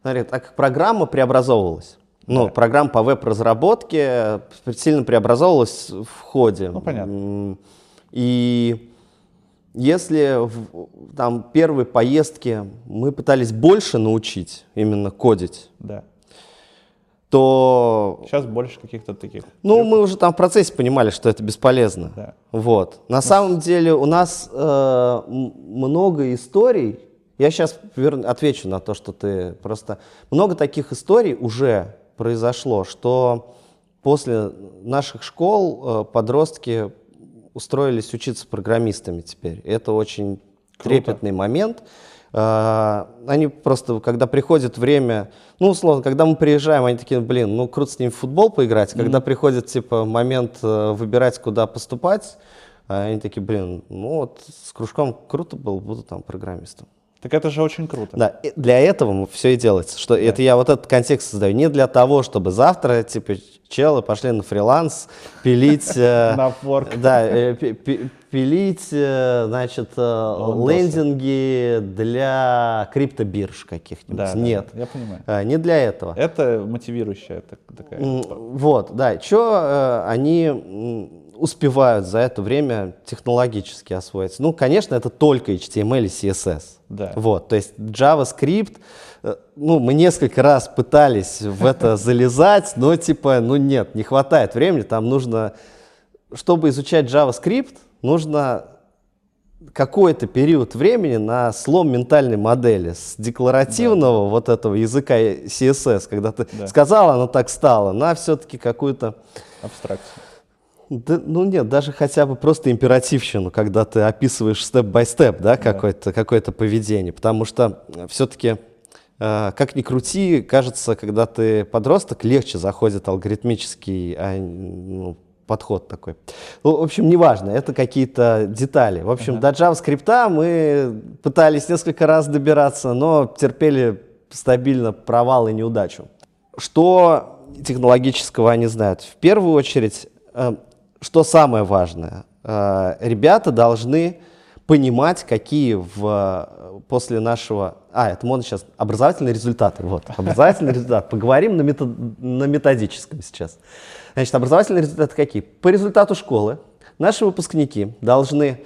Смотри, так как программа преобразовывалась, ну, Да. программа по веб-разработке сильно преобразовывалась в ходе. Ну, понятно. И если в там первые поездки мы пытались больше научить именно кодить, Да. то Сейчас больше каких-то таких. ну, мы уже там в процессе понимали, что это бесполезно. Да. Вот. На самом деле у нас э, много историй. Я сейчас отвечу на то, что ты просто... Много таких историй уже произошло, что после наших школ э, подростки устроились учиться программистами теперь. Это очень Круто. трепетный момент. Э, Они просто, когда приходит время, ну, условно, когда мы приезжаем, они такие, блин, ну, круто с ними в футбол поиграть. Когда приходит, типа, момент э, выбирать, куда поступать, они такие, блин, ну, вот с кружком круто было, буду там программистом. Так это же очень круто. Да, и для этого все и делается. Что это я вот этот контекст создаю. Не для того, чтобы завтра, типа, челы пошли на фриланс, пилить... э, На Upwork. Да, э, пи- пи- пилить, э, значит, лендинги для криптобирж каких-нибудь. Да, да, Нет, Я понимаю. не для этого. Это мотивирующая так- такая. М, Вот, да. Что они успевают за это время технологически освоиться? Ну, конечно, это только HTML и CSS. Да. Вот, то есть JavaScript, э, ну, мы несколько раз пытались в это залезать, но типа, ну нет, не хватает времени, там нужно, чтобы изучать JavaScript, нужно какой-то период времени на слом ментальной модели с декларативного вот этого языка CSS, когда ты Да. сказал, оно так стало, на все-таки какую-то Абстракция. Да, ну нет, даже хотя бы просто императивщину, когда ты описываешь степ-бай-степ, да, какое-то какое поведение. Потому что все-таки, как ни крути, кажется, когда ты подросток, легче заходит алгоритмический а, ну, подход такой. Ну, в общем, неважно, это какие-то детали. В общем, до JavaScript мы пытались несколько раз добираться, но терпели стабильно провал и неудачу. Что технологического они знают? В первую очередь, э, что самое важное, э, ребята должны понимать, какие в, после нашего... А, это модно сейчас. Образовательные результаты. Вот, образовательный результат. Поговорим на, мето- на методическом сейчас. Значит, образовательные результаты какие? По результату школы наши выпускники должны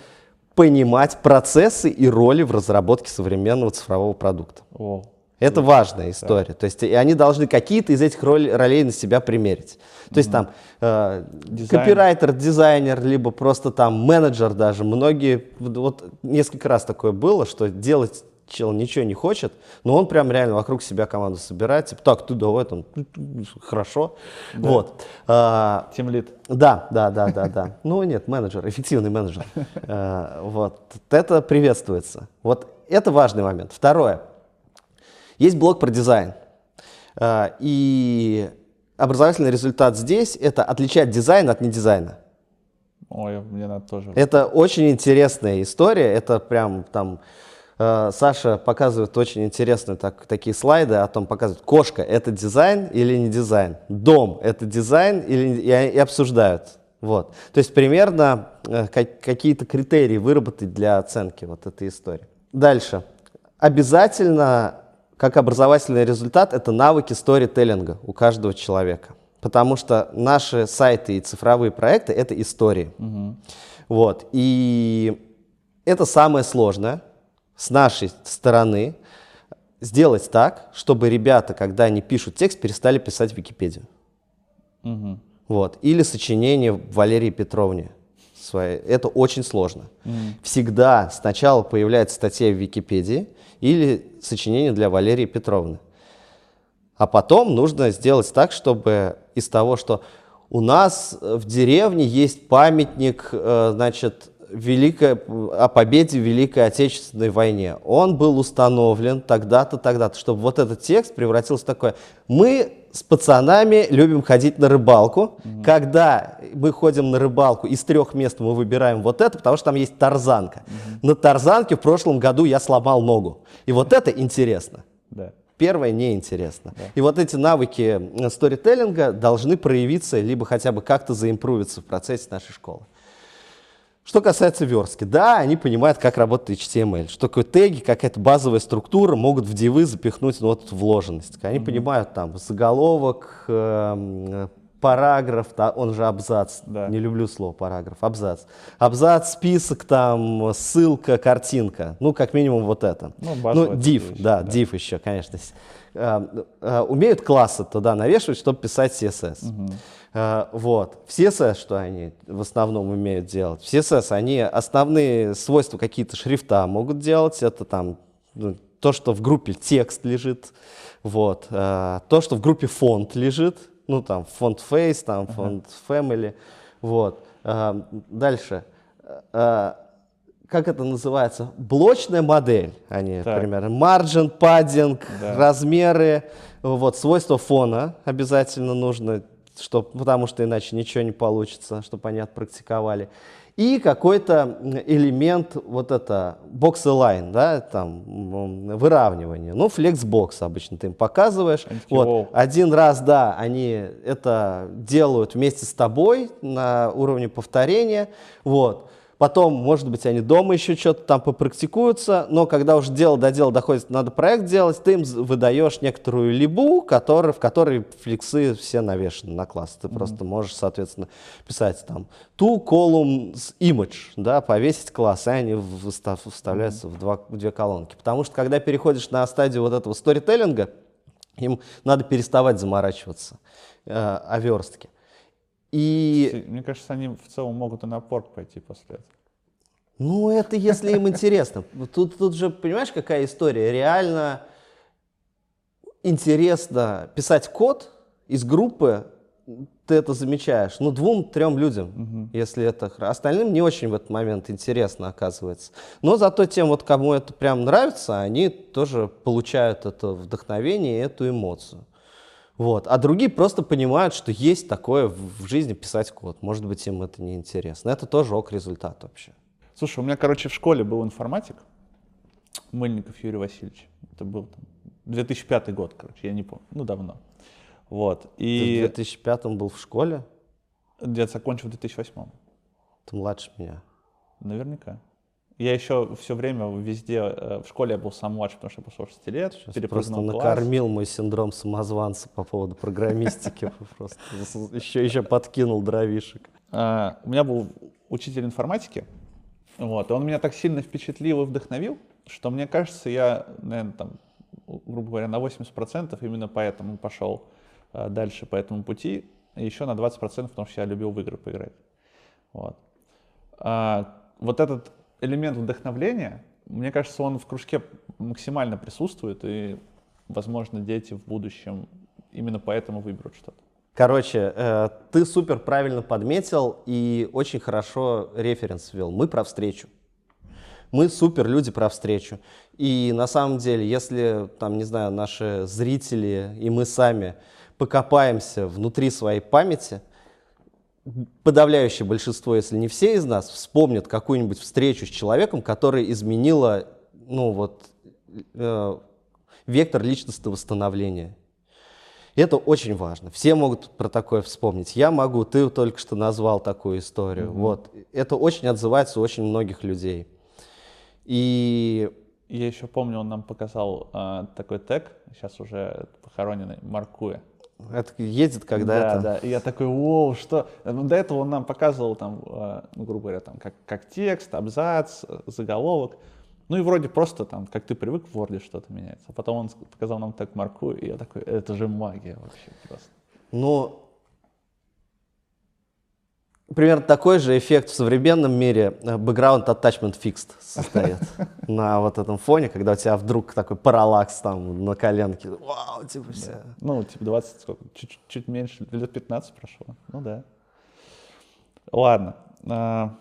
понимать процессы и роли в разработке современного цифрового продукта. О, Это важная история. То есть и они должны какие-то из этих роли- ролей на себя примерить. То есть там э, Дизайн. копирайтер, дизайнер, либо просто там менеджер даже. Многие, вот- несколько раз такое было, что делать чел ничего не хочет, но он прям реально вокруг себя команду собирает. Типа, так, ты давай там, хорошо. Вот. А, тимлит. да, да, да, да, да. Ну нет, менеджер, эффективный менеджер. Э, Вот это приветствуется. Вот это важный момент. Второе. Есть блок про дизайн. Э, И образовательный результат здесь – это отличать дизайн от недизайна. Ой, мне надо тоже. Это очень интересная история. Это прям там Э, Саша показывает очень интересные так, такие слайды о том, показывает, кошка – это дизайн или не дизайн, дом – это дизайн или и, и обсуждают. Вот. То есть примерно э, как, какие-то критерии выработать для оценки вот этой истории. Дальше. Обязательно, как образовательный результат, это навыки сторителлинга у каждого человека. Потому что наши сайты и цифровые проекты – это истории. Мгм. Вот. И это самое сложное с нашей стороны сделать так, чтобы ребята, когда они пишут текст, перестали писать в Википедию. Мгм. Вот. Или сочинение Валерии Петровне. своей. Это очень сложно. Мгм. Всегда сначала появляется статья в Википедии или сочинение для Валерии Петровны. А потом нужно сделать так, чтобы из того, что у нас в деревне есть памятник, э, значит, великой, о победе в Великой Отечественной войне. Он был установлен тогда-то, тогда-то, чтобы вот этот текст превратился в такое. Мы с пацанами любим ходить на рыбалку. Когда мы ходим на рыбалку, из трех мест мы выбираем вот это, потому что там есть тарзанка. На тарзанке в прошлом году я сломал ногу. И вот это интересно. Да. Первое неинтересно. И вот эти навыки э, сторителлинга должны проявиться, либо хотя бы как-то заимпровиться в процессе нашей школы. Что касается верстки, да, они понимают, как работает HTML, что такое теги, какая-то базовая структура, могут в дивы запихнуть ну, вот эту вложенность. Они понимают там заголовок, эм, параграф, он же абзац, Да. не люблю слово параграф, абзац. Абзац, список, там, ссылка, картинка, ну, как минимум вот это. Ну, базовые ну div, вещи, да, да. div еще, конечно. Э, э, Умеют классы туда навешивать, чтобы писать CSS. Э, Вот. В CSS, что они в основном умеют делать? В CSS они основные свойства какие-то шрифта могут делать. Это там ну, то, что в группе текст лежит, вот. э, то, что в группе фонд лежит, ну там фонд face, там фонд family, вот. Э, Дальше. Э, Как это называется? Блочная модель. Они, Так. примерно. Margin, padding, Да. размеры, вот, свойства фона обязательно нужно, чтоб, потому что иначе ничего не получится, чтобы они отпрактиковали. И какой-то элемент, вот это, box align, да, там, выравнивание. Ну, flexbox обычно ты им показываешь. Вот, один раз, да, они это делают вместе с тобой на уровне повторения, вот. Потом, может быть, они дома еще что-то там попрактикуются, но когда уже дело до дела доходит, надо проект делать, ты им выдаешь некоторую либу, который, в которой фликсы все навешаны на класс. Ты просто можешь, соответственно, писать там two columns image, да, повесить класс, и они вставляются в, два, в две колонки. Потому что, когда переходишь на стадию вот этого сторителлинга, им надо переставать заморачиваться э, о верстке. И Мне кажется, они в целом могут и на порт пойти после этого. Ну, это если им интересно. Тут, тут же, понимаешь, какая история? Реально интересно писать код из группы, ты это замечаешь, ну, двум-трем людям, если это Остальным не очень в этот момент интересно, оказывается. Но зато тем, вот кому это прям нравится, они тоже получают это вдохновение и эту эмоцию. Вот. А другие просто понимают, что есть такое в жизни писать код. Может быть, им это не интересно. Это тоже ок результат вообще. Слушай, у меня, короче, в школе был информатик, Мыльников Юрий Васильевич. Это был там, 2005 год, короче, я не помню, ну давно. Вот. Ты в И 2005 был в школе? я закончил в 2008. Ты младше меня. Наверняка. Я еще все время везде, э, в школе я был сам младше, потому что я после 6 лет, Сейчас просто класс. накормил мой синдром самозванца по поводу программистики. Просто еще, еще подкинул дровишек. А, У меня был учитель информатики, вот, и он меня так сильно впечатлил и вдохновил, что мне кажется, я, наверное, там, грубо говоря, на 80% именно поэтому пошел а, дальше по этому пути, и еще на 20% потому что я любил в игры поиграть. Вот. А, вот этот элемент вдохновления, мне кажется, он в кружке максимально присутствует, и, возможно, дети в будущем именно поэтому выберут что-то. Короче, э, ты супер правильно подметил и очень хорошо референс ввел. Мы про встречу. Мы супер люди про встречу. И на самом деле, если, там, не знаю, наши зрители и мы сами покопаемся внутри своей памяти, подавляющее большинство, если не все из нас, вспомнят какую-нибудь встречу с человеком, которая изменила ну вот, э, вектор личностного становления. Это очень важно. Все могут про такое вспомнить. Я могу, ты только что назвал такую историю. Mm-hmm. Вот. Это очень отзывается у очень многих людей. И я еще помню, он нам показал э, такой тег, сейчас уже похороненный, Маркуя. Это ездит когда да, это. Да, и я такой, воу, что... Ну, до этого он нам показывал, там, э, ну, грубо говоря, там, как, как текст, абзац, заголовок. Ну и вроде просто там, как ты привык в Word что-то меняется. А потом он показал нам так марку, и я такой, это же магия вообще просто. Ну, примерно такой же эффект в современном мире э, background attachment fixed состоит на вот этом фоне, когда у тебя вдруг такой параллакс там на коленке. Вау, типа все. Ну, типа 20, сколько, чуть, чуть меньше, лет 15 прошло. Ну да. Ладно. А,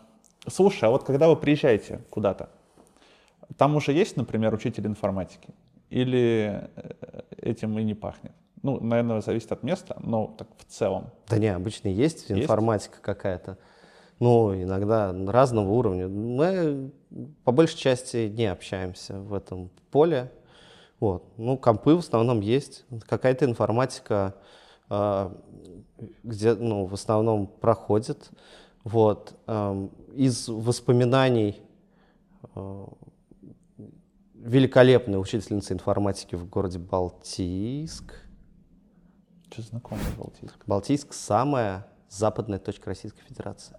слушай, а вот когда вы приезжаете куда-то, там уже есть, например, учитель информатики? Или э, этим и не пахнет? Ну, наверное, зависит от места, но так в целом. Да не, обычно есть, есть? информатика какая-то. Ну, иногда разного уровня. Мы по большей части не общаемся в этом поле. Вот. Ну, компы в основном есть. Какая-то информатика, э, где, ну, в основном проходит. Вот. Э, из воспоминаний э, великолепная учительница информатики в городе Балтийск. Что знакомый Балтийск? Балтийск – самая западная точка Российской Федерации.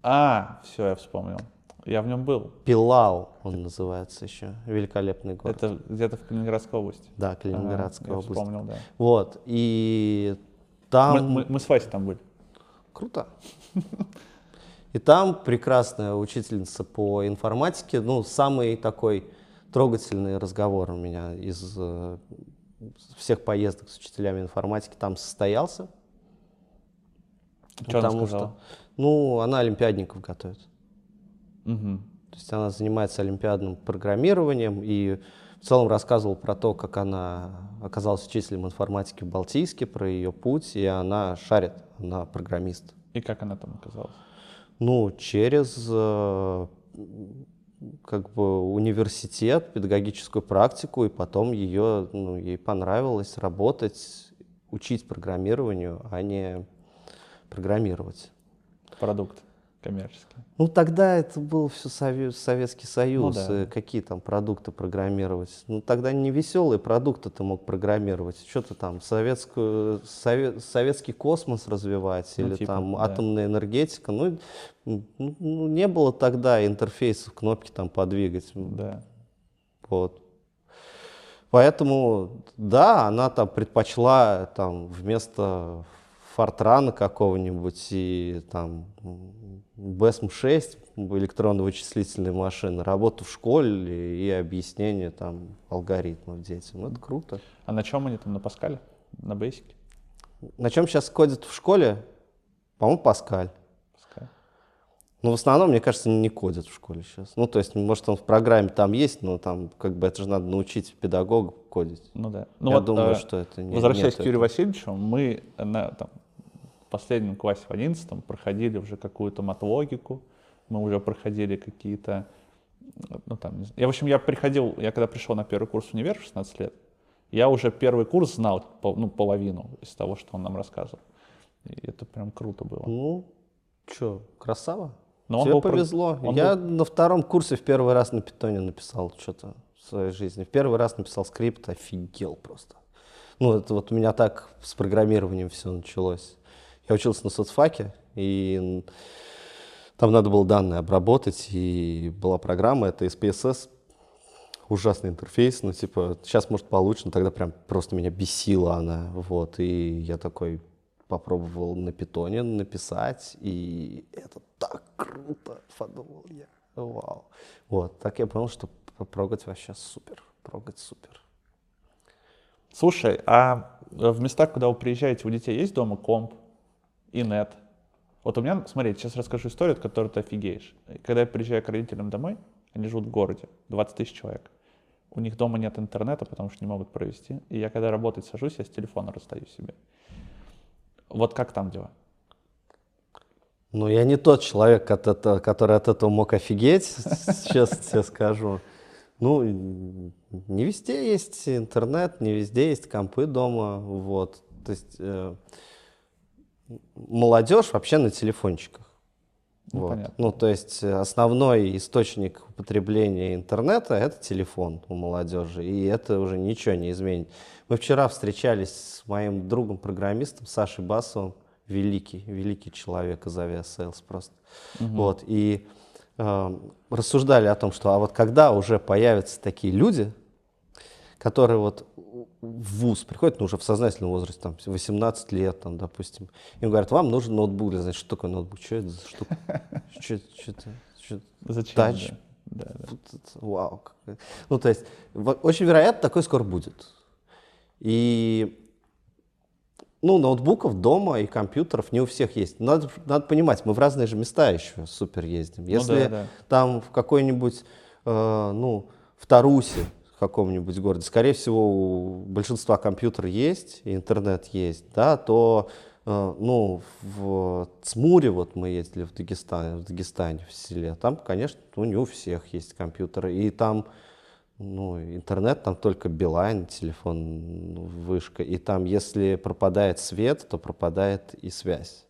А, все, я вспомнил. Я в нем был. Пилау он называется еще. Великолепный город. Это где-то в Калининградской области. Да, Калининградская ага, область. Я вспомнил, да. Вот, и там... Мы, мы, мы с Васей там были. Круто. И там прекрасная учительница по информатике, ну, самый такой трогательный разговор у меня из э, всех поездок с учителями информатики там состоялся. Что потому что, ну, она олимпиадников готовит. Угу. То есть она занимается олимпиадным программированием и в целом рассказывала про то, как она оказалась учителем информатики в Балтийске, про ее путь, и она шарит, она программист. И как она там оказалась? Ну, через э, как бы университет, педагогическую практику, и потом ее, ну, ей понравилось работать, учить программированию, а не программировать. Продукт коммерческий. Ну, тогда это был все Советский Союз, ну, да. какие там продукты программировать. Ну, тогда не веселые продукты ты мог программировать. Что-то там, советскую, совет, советский космос развивать ну, или типа, там да. атомная энергетика. Ну, ну, ну, не было тогда интерфейсов, кнопки там подвигать. Да. Вот. Поэтому, да, она там предпочла там вместо Фортрана какого-нибудь и там BSM-6, электронно-вычислительные машины, работу в школе и объяснение там алгоритмов детям. Это круто. А на чем они там, на Паскале? На Basic? На чем сейчас кодят в школе? По-моему, Паскаль. Паскаль. Ну, в основном, мне кажется, не кодят в школе сейчас. Ну, то есть, может, он в программе там есть, но там, как бы, это же надо научить педагога кодить. Ну, да. Ну, Я вот, думаю, а, что это не Возвращаясь к Юрию Васильевичу, мы на, там, последнем классе, в одиннадцатом, проходили уже какую-то матлогику, мы уже проходили какие-то, ну там, я, в общем, я приходил, я когда пришел на первый курс в универ в 16 лет, я уже первый курс знал, ну, половину из того, что он нам рассказывал. И это прям круто было. Ну, что, красава? Но Тебе повезло. Он я был... на втором курсе в первый раз на питоне написал что-то в своей жизни. В первый раз написал скрипт, офигел просто. Ну, это вот у меня так с программированием все началось. Я учился на соцфаке, и там надо было данные обработать, и была программа, это SPSS, ужасный интерфейс, ну, типа, сейчас, может, получше, но тогда прям просто меня бесила она, вот, и я такой попробовал на питоне написать, и это так круто, подумал я, вау. Вот, так я понял, что прогать вообще супер, прогать супер. Слушай, а в местах, куда вы приезжаете, у детей есть дома комп? И нет. Вот у меня, смотри, сейчас расскажу историю, от которой ты офигеешь. Когда я приезжаю к родителям домой, они живут в городе, 20 тысяч человек. У них дома нет интернета, потому что не могут провести. И я когда работать сажусь, я с телефона расстаю себе. Вот как там дела? Ну, я не тот человек, который от этого мог офигеть, сейчас тебе скажу. Ну, не везде есть интернет, не везде есть компы дома, вот. То есть э, молодежь вообще на телефончиках. Ну, вот. понятно. ну, то есть э, основной источник употребления интернета – это телефон у молодежи, и это уже ничего не изменит. Мы вчера встречались с моим другом-программистом Сашей Басовым, великий, великий человек из Aviasales просто. Вот, и э, рассуждали о том, что а вот когда уже появятся такие люди, которые вот в ВУЗ приходят, ну, уже в сознательном возрасте, там, 18 лет, там, допустим, им говорят, вам нужен ноутбук. Я, Значит, что такое ноутбук? Что это за штука? Что это? Зачем? Тач. Да, да, Вау. Ну, то есть, очень вероятно, такое скоро будет. И, ну, ноутбуков дома и компьютеров не у всех есть. Надо, надо понимать, мы в разные же места еще супер ездим. Если Ну да, да. там в какой-нибудь, э, ну, в Тарусе, каком-нибудь городе, скорее всего, у большинства компьютер есть, интернет есть, да, то, э, ну, в Цмуре, вот мы ездили в Дагестане, в Дагестане, в селе, там, конечно, ну, не у всех есть компьютеры, и там, ну, интернет, там только Билайн, телефон, вышка, и там, если пропадает свет, то пропадает и связь.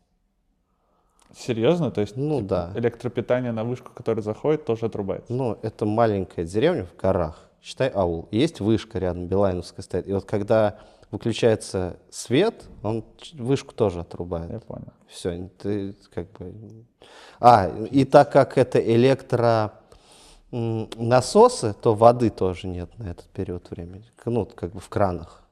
Серьезно? То есть Ну, типа, да. электропитание на вышку, которая заходит, тоже отрубается? Ну, это маленькая деревня в горах, считай аул. И есть вышка рядом, Билайновская стоит. И вот когда выключается свет, он вышку тоже отрубает. Я понял. Все, ты как бы... А, и так как это электро насосы, то воды тоже нет на этот период времени. Ну, как бы в кранах.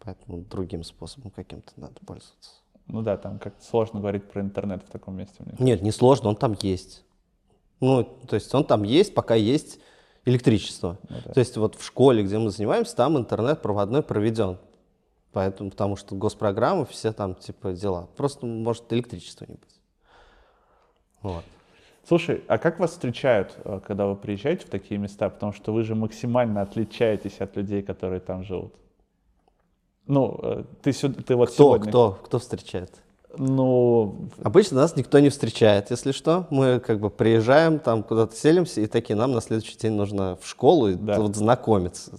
Поэтому другим способом каким-то надо пользоваться. Ну да, там как сложно говорить про интернет в таком месте. Мне. Нет, не сложно, он там есть. Ну, то есть он там есть, пока есть электричество. Ну да. То есть вот в школе, где мы занимаемся, там интернет проводной проведен. Поэтому, потому что госпрограммы, все там типа дела. Просто может электричества не быть. Вот. Слушай, а как вас встречают, э, когда вы приезжаете в такие места? Потому что вы же максимально отличаетесь от людей, которые там живут. Ну, э, ты, сюда, ты вот Кто, сегодня... кто, кто встречает? Ну, Обычно нас никто не встречает, если что. Мы как бы приезжаем, там куда-то селимся, и такие, нам на следующий день нужно в школу и Да. вот знакомиться.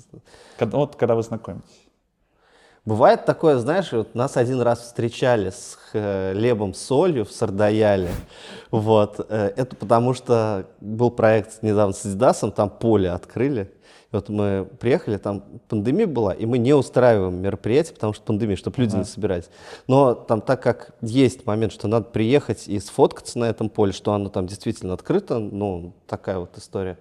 когда, вот когда вы знакомитесь. Бывает такое, знаешь, вот нас один раз встречали с хлебом с солью в Сардаяле. Вот. э, Это потому что был проект недавно с Адидасом, там поле открыли. Вот мы приехали, там пандемия была, и мы не устраиваем мероприятия, потому что пандемия, чтобы люди не собирались. Но там так как есть момент, что надо приехать и сфоткаться на этом поле, что оно там действительно открыто, ну, такая вот история.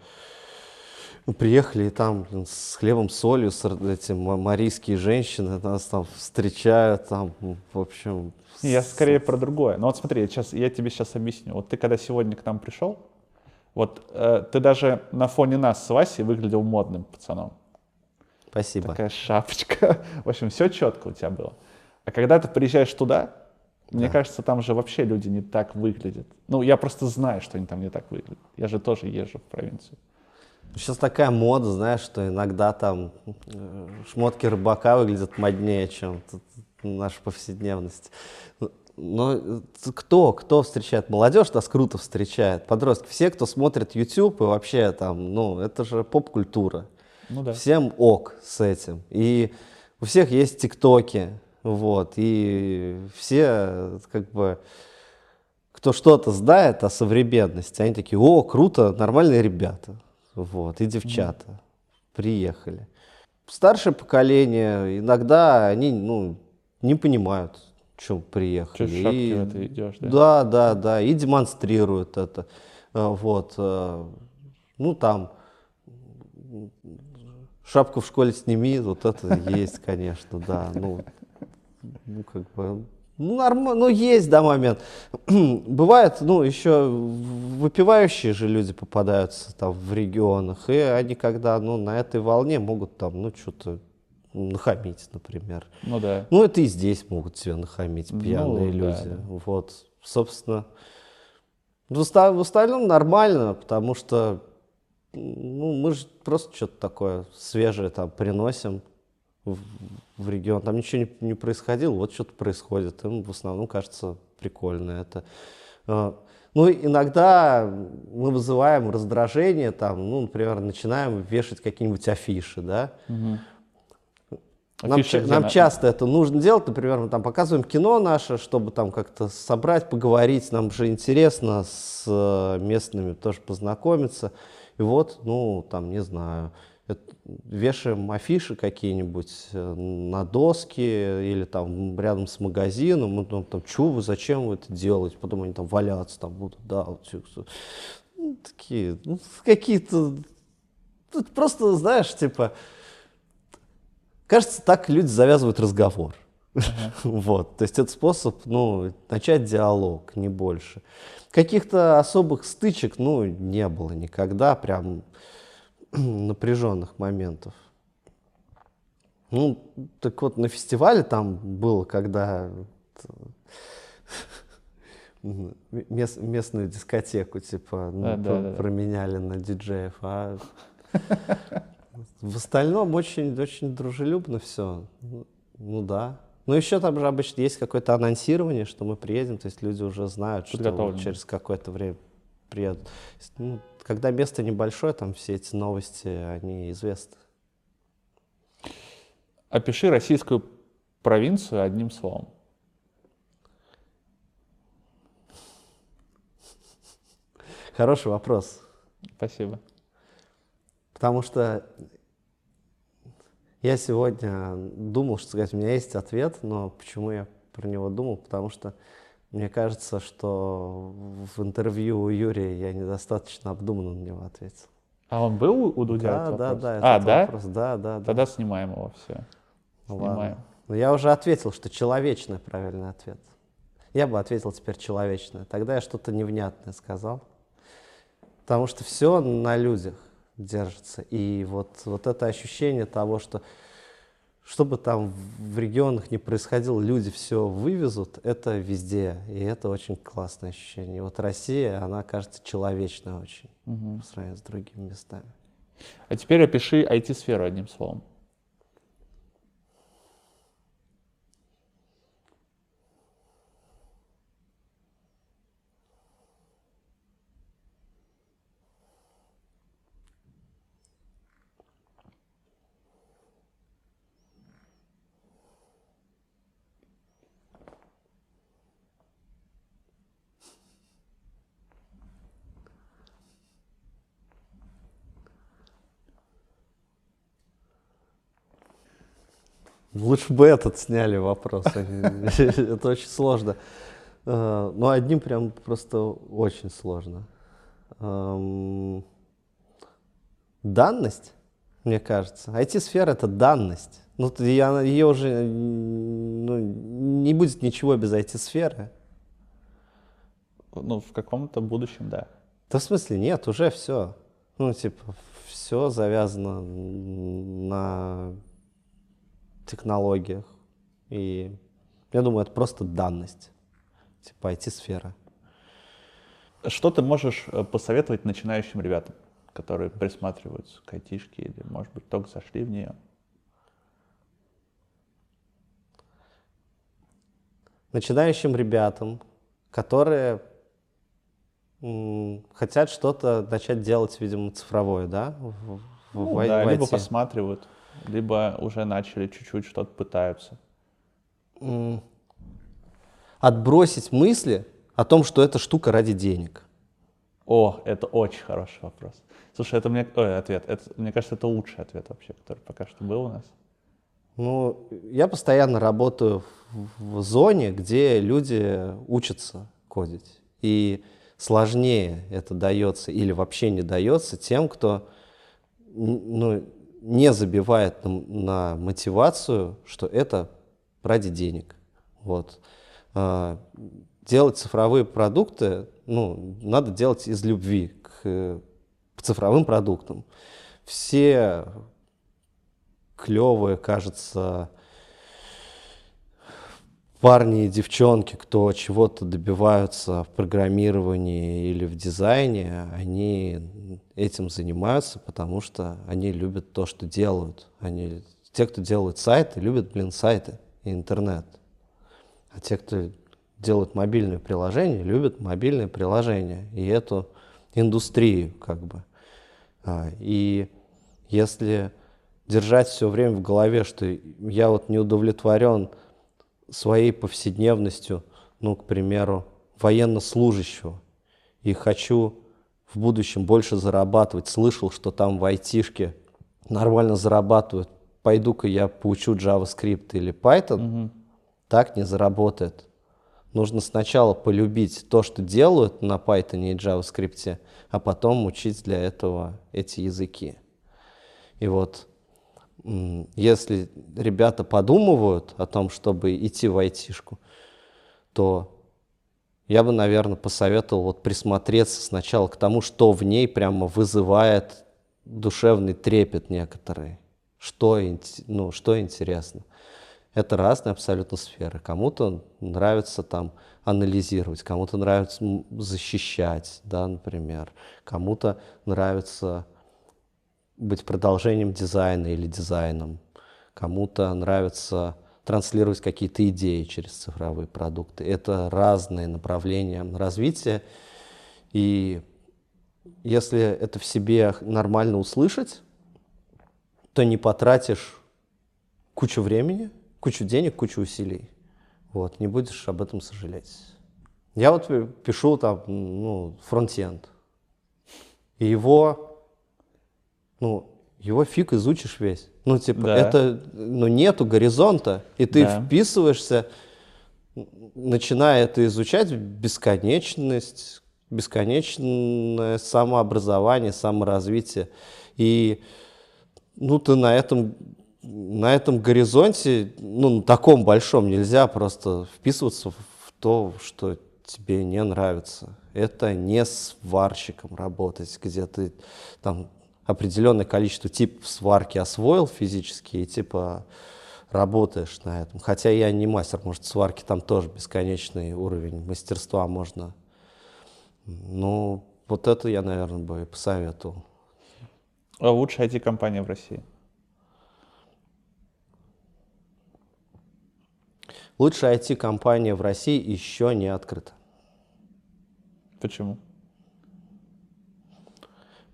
Мы приехали, и там блин, с хлебом, солью, с ма- марийские женщины нас там встречают, там, в общем... Я скорее про другое. Ну вот смотри, сейчас, я тебе сейчас объясню. Вот ты когда сегодня к нам пришел, вот э, ты даже на фоне нас с Васей выглядел модным пацаном. Спасибо. Такая шапочка. В общем, все четко у тебя было. А когда ты приезжаешь туда, мне кажется, там же вообще люди не так выглядят. Ну, я просто знаю, что они там не так выглядят. Я же тоже езжу в провинцию. Сейчас такая мода, знаешь, что иногда там э, шмотки рыбака выглядят моднее, чем наша повседневность. Но э, кто, кто встречает? Молодежь нас круто встречает, подростки. Все, кто смотрит YouTube и вообще там, ну, это же поп-культура. Ну да. Всем ок с этим. И у всех есть тиктоки, вот, и все как бы, кто что-то знает о современности, они такие, о, круто, нормальные ребята, вот, и девчата приехали. Старшее поколение, иногда они, ну, не понимают, чем приехали. Шапки И- в этой идёшь, да? да, да, да, и демонстрируют это. Э, Вот, э, ну там, шапку в школе сними, вот это есть, конечно, да, ну, ну как бы, ну нормально, ну есть, да, момент. Бывает, ну еще выпивающие же люди попадаются там в регионах, и они когда, ну на этой волне могут там, ну что-то нахамить, например. Ну да. Ну, это и здесь могут тебе нахамить пьяные Ну, да, люди. да. Вот, собственно. В, в остальном нормально, потому что ну, мы же просто что-то такое свежее там приносим в, в регион. Там ничего не, не происходило, вот что-то происходит. Им в основном кажется прикольно это. Э, ну, иногда мы вызываем раздражение, там, ну, например, начинаем вешать какие-нибудь афиши, да. Угу. Нам, нам часто это нужно делать, например, мы там показываем кино наше, чтобы там как-то собрать, поговорить, нам же интересно с э, местными тоже познакомиться. И вот, ну, там, не знаю, вешаем афиши какие-нибудь э, на доски или там рядом с магазином, мы там, там что вы, зачем вы это делаете, потом они там валяться там будут, да, вот ну, такие, ну, какие-то, тут просто, знаешь, типа, кажется, так люди завязывают разговор. Uh-huh. Вот, то есть это способ, ну, начать диалог, не больше. Каких-то особых стычек, ну, не было никогда, прям напряженных моментов. Ну, так вот, на фестивале там было, когда мест, местную дискотеку, типа, ну, да, про, да, променяли на диджеев, а в остальном очень, очень дружелюбно все. Ну да. Ну еще там же обычно есть какое-то анонсирование, что мы приедем, то есть люди уже знают, что через какое-то время приедут. Ну, когда место небольшое, там все эти новости, они известны. Опиши российскую провинцию одним словом. Хороший вопрос. Спасибо. Потому что я сегодня думал, что сказать, у меня есть ответ, но почему я про него думал? Потому что мне кажется, что в интервью у Юрия я недостаточно обдуманно на него ответил. А он был у Дудя? Да, да, да. А, да? Вопрос. Да, да, да. Тогда снимаем его, все. Ну, Снимаем. Ладно. Но я уже ответил, что человечный правильный ответ. Я бы ответил теперь человечное. Тогда я что-то невнятное сказал. Потому что все на людях держится. И вот, вот это ощущение того, что что бы там в регионах не происходило, люди все вывезут, это везде. И это очень классное ощущение. И вот Россия, она кажется человечной очень угу. по сравнению с другими местами. А теперь опиши IT-сферу одним словом. Лучше бы этот сняли вопрос. Это очень сложно. Э, но одним прям просто очень сложно. Эм, данность, мне кажется. IT-сфера — это данность. Ну, ее уже ну, не будет ничего без IT-сферы. Ну, в каком-то будущем, да. Да в смысле нет, уже все. Ну, типа, все завязано на технологиях. И я думаю, это просто данность, типа IT-сфера. Что ты можешь э, посоветовать начинающим ребятам, которые присматриваются к айтишке или, может быть, только зашли в нее? Начинающим ребятам, которые хотят что-то начать делать, видимо, цифровое, да? В, ну, в, да, в либо посматривают либо уже начали чуть-чуть что-то пытаются? Отбросить мысли о том, что эта штука ради денег. О, это очень хороший вопрос. Слушай, это мне ой, ответ. Это, мне кажется, это лучший ответ вообще, который пока что был у нас. Ну, я постоянно работаю в, в зоне, где люди учатся кодить. И сложнее это дается или вообще не дается тем, кто ну, не забивает на, на мотивацию, что это ради денег. Вот. А, делать цифровые продукты, ну, надо делать из любви к, к цифровым продуктам. Все клевые, кажется, парни и девчонки, кто чего-то добиваются в программировании или в дизайне, они этим занимаются, потому что они любят то, что делают. Они, те, кто делают сайты, любят, блин, сайты и интернет. А те, кто делают мобильные приложения, любят мобильные приложения и эту индустрию как бы. А, и если держать все время в голове, что я вот не удовлетворен своей повседневностью, ну, к примеру, военнослужащего, и хочу в будущем больше зарабатывать, слышал, что там в айтишке нормально зарабатывают, пойду-ка я поучу JavaScript или Python, угу. так не заработает. Нужно сначала полюбить то, что делают на Python и JavaScript, а потом учить для этого эти языки. И вот если ребята подумывают о том, чтобы идти в айтишку, то я бы, наверное, посоветовал вот присмотреться сначала к тому, что в ней прямо вызывает душевный трепет некоторый, что, ну, что интересно. Это разные абсолютно сферы. Кому-то нравится там анализировать, кому-то нравится защищать, да, например, кому-то нравится быть продолжением дизайна или дизайном, кому-то нравится транслировать какие-то идеи через цифровые продукты. Это разные направления развития. И если это в себе нормально услышать, то не потратишь кучу времени, кучу денег, кучу усилий. Вот, не будешь об этом сожалеть. Я вот пишу там, ну, фронтенд. И его, ну, его фиг изучишь весь. Ну, типа, да. это, ну, нету горизонта, и ты да. вписываешься, начиная это изучать, бесконечность, бесконечное самообразование, саморазвитие. И, ну, ты на этом, на этом горизонте, ну, на таком большом нельзя просто вписываться в то, что тебе не нравится. Это не сварщиком работать, где ты там определенное количество типов сварки освоил физически и типа работаешь на этом. Хотя я не мастер, может, сварки там тоже бесконечный уровень мастерства можно. Ну, вот это я, наверное, бы посоветовал. А лучшая IT-компания в России? Лучшая IT-компания в России еще не открыта. Почему?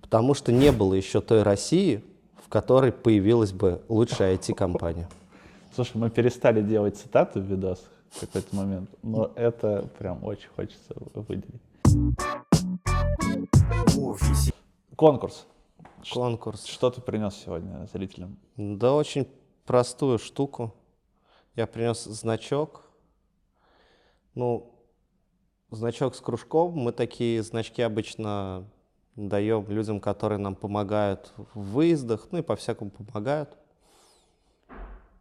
Потому что не было еще той России, в которой появилась бы лучшая IT-компания. Слушай, мы перестали делать цитаты в видосах в какой-то момент, но это прям очень хочется выделить. Конкурс. Конкурс. Что ты принес сегодня зрителям? Да очень простую штуку. Я принес значок. Ну, значок с кружком. Мы такие значки обычно даем людям, которые нам помогают в выездах, ну и по-всякому помогают.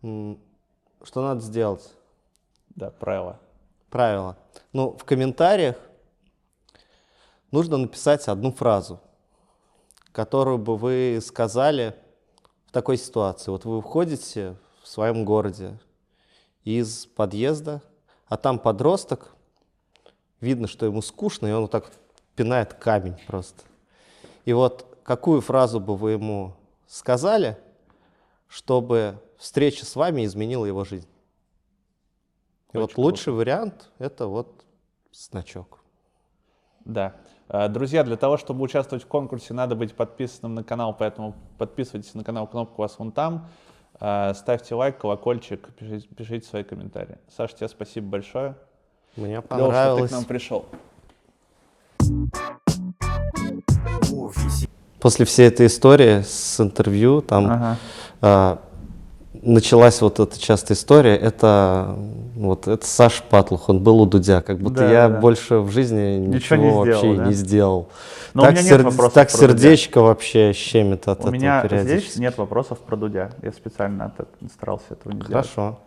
Что надо сделать? Да, правило. Правило. Ну, в комментариях нужно написать одну фразу, которую бы вы сказали в такой ситуации. Вот вы выходите в своем городе из подъезда, а там подросток, видно, что ему скучно, и он вот так пинает камень просто. И вот какую фразу бы вы ему сказали, чтобы встреча с вами изменила его жизнь? И Очень вот лучший круто. вариант – это вот значок. Да. А, друзья, для того, чтобы участвовать в конкурсе, надо быть подписанным на канал, поэтому подписывайтесь на канал, кнопка у вас вон там. А, ставьте лайк, колокольчик, пишите, пишите свои комментарии. Саша, тебе спасибо большое. Мне понравилось. Что ты к нам пришел. После всей этой истории с интервью, там ага. а, началась вот эта частая история, это вот это Саша Патлух, он был у Дудя, как будто да, я да. больше в жизни ничего, ничего не вообще да? не сделал. Но так, у меня нет сер... так сердечко Дудя. вообще щемит от у этого У меня здесь нет вопросов про Дудя, я специально старался этого не Хорошо. делать. Хорошо.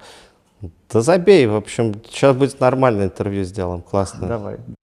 Да забей, в общем, сейчас будет нормальное интервью сделаем, классно. Давай.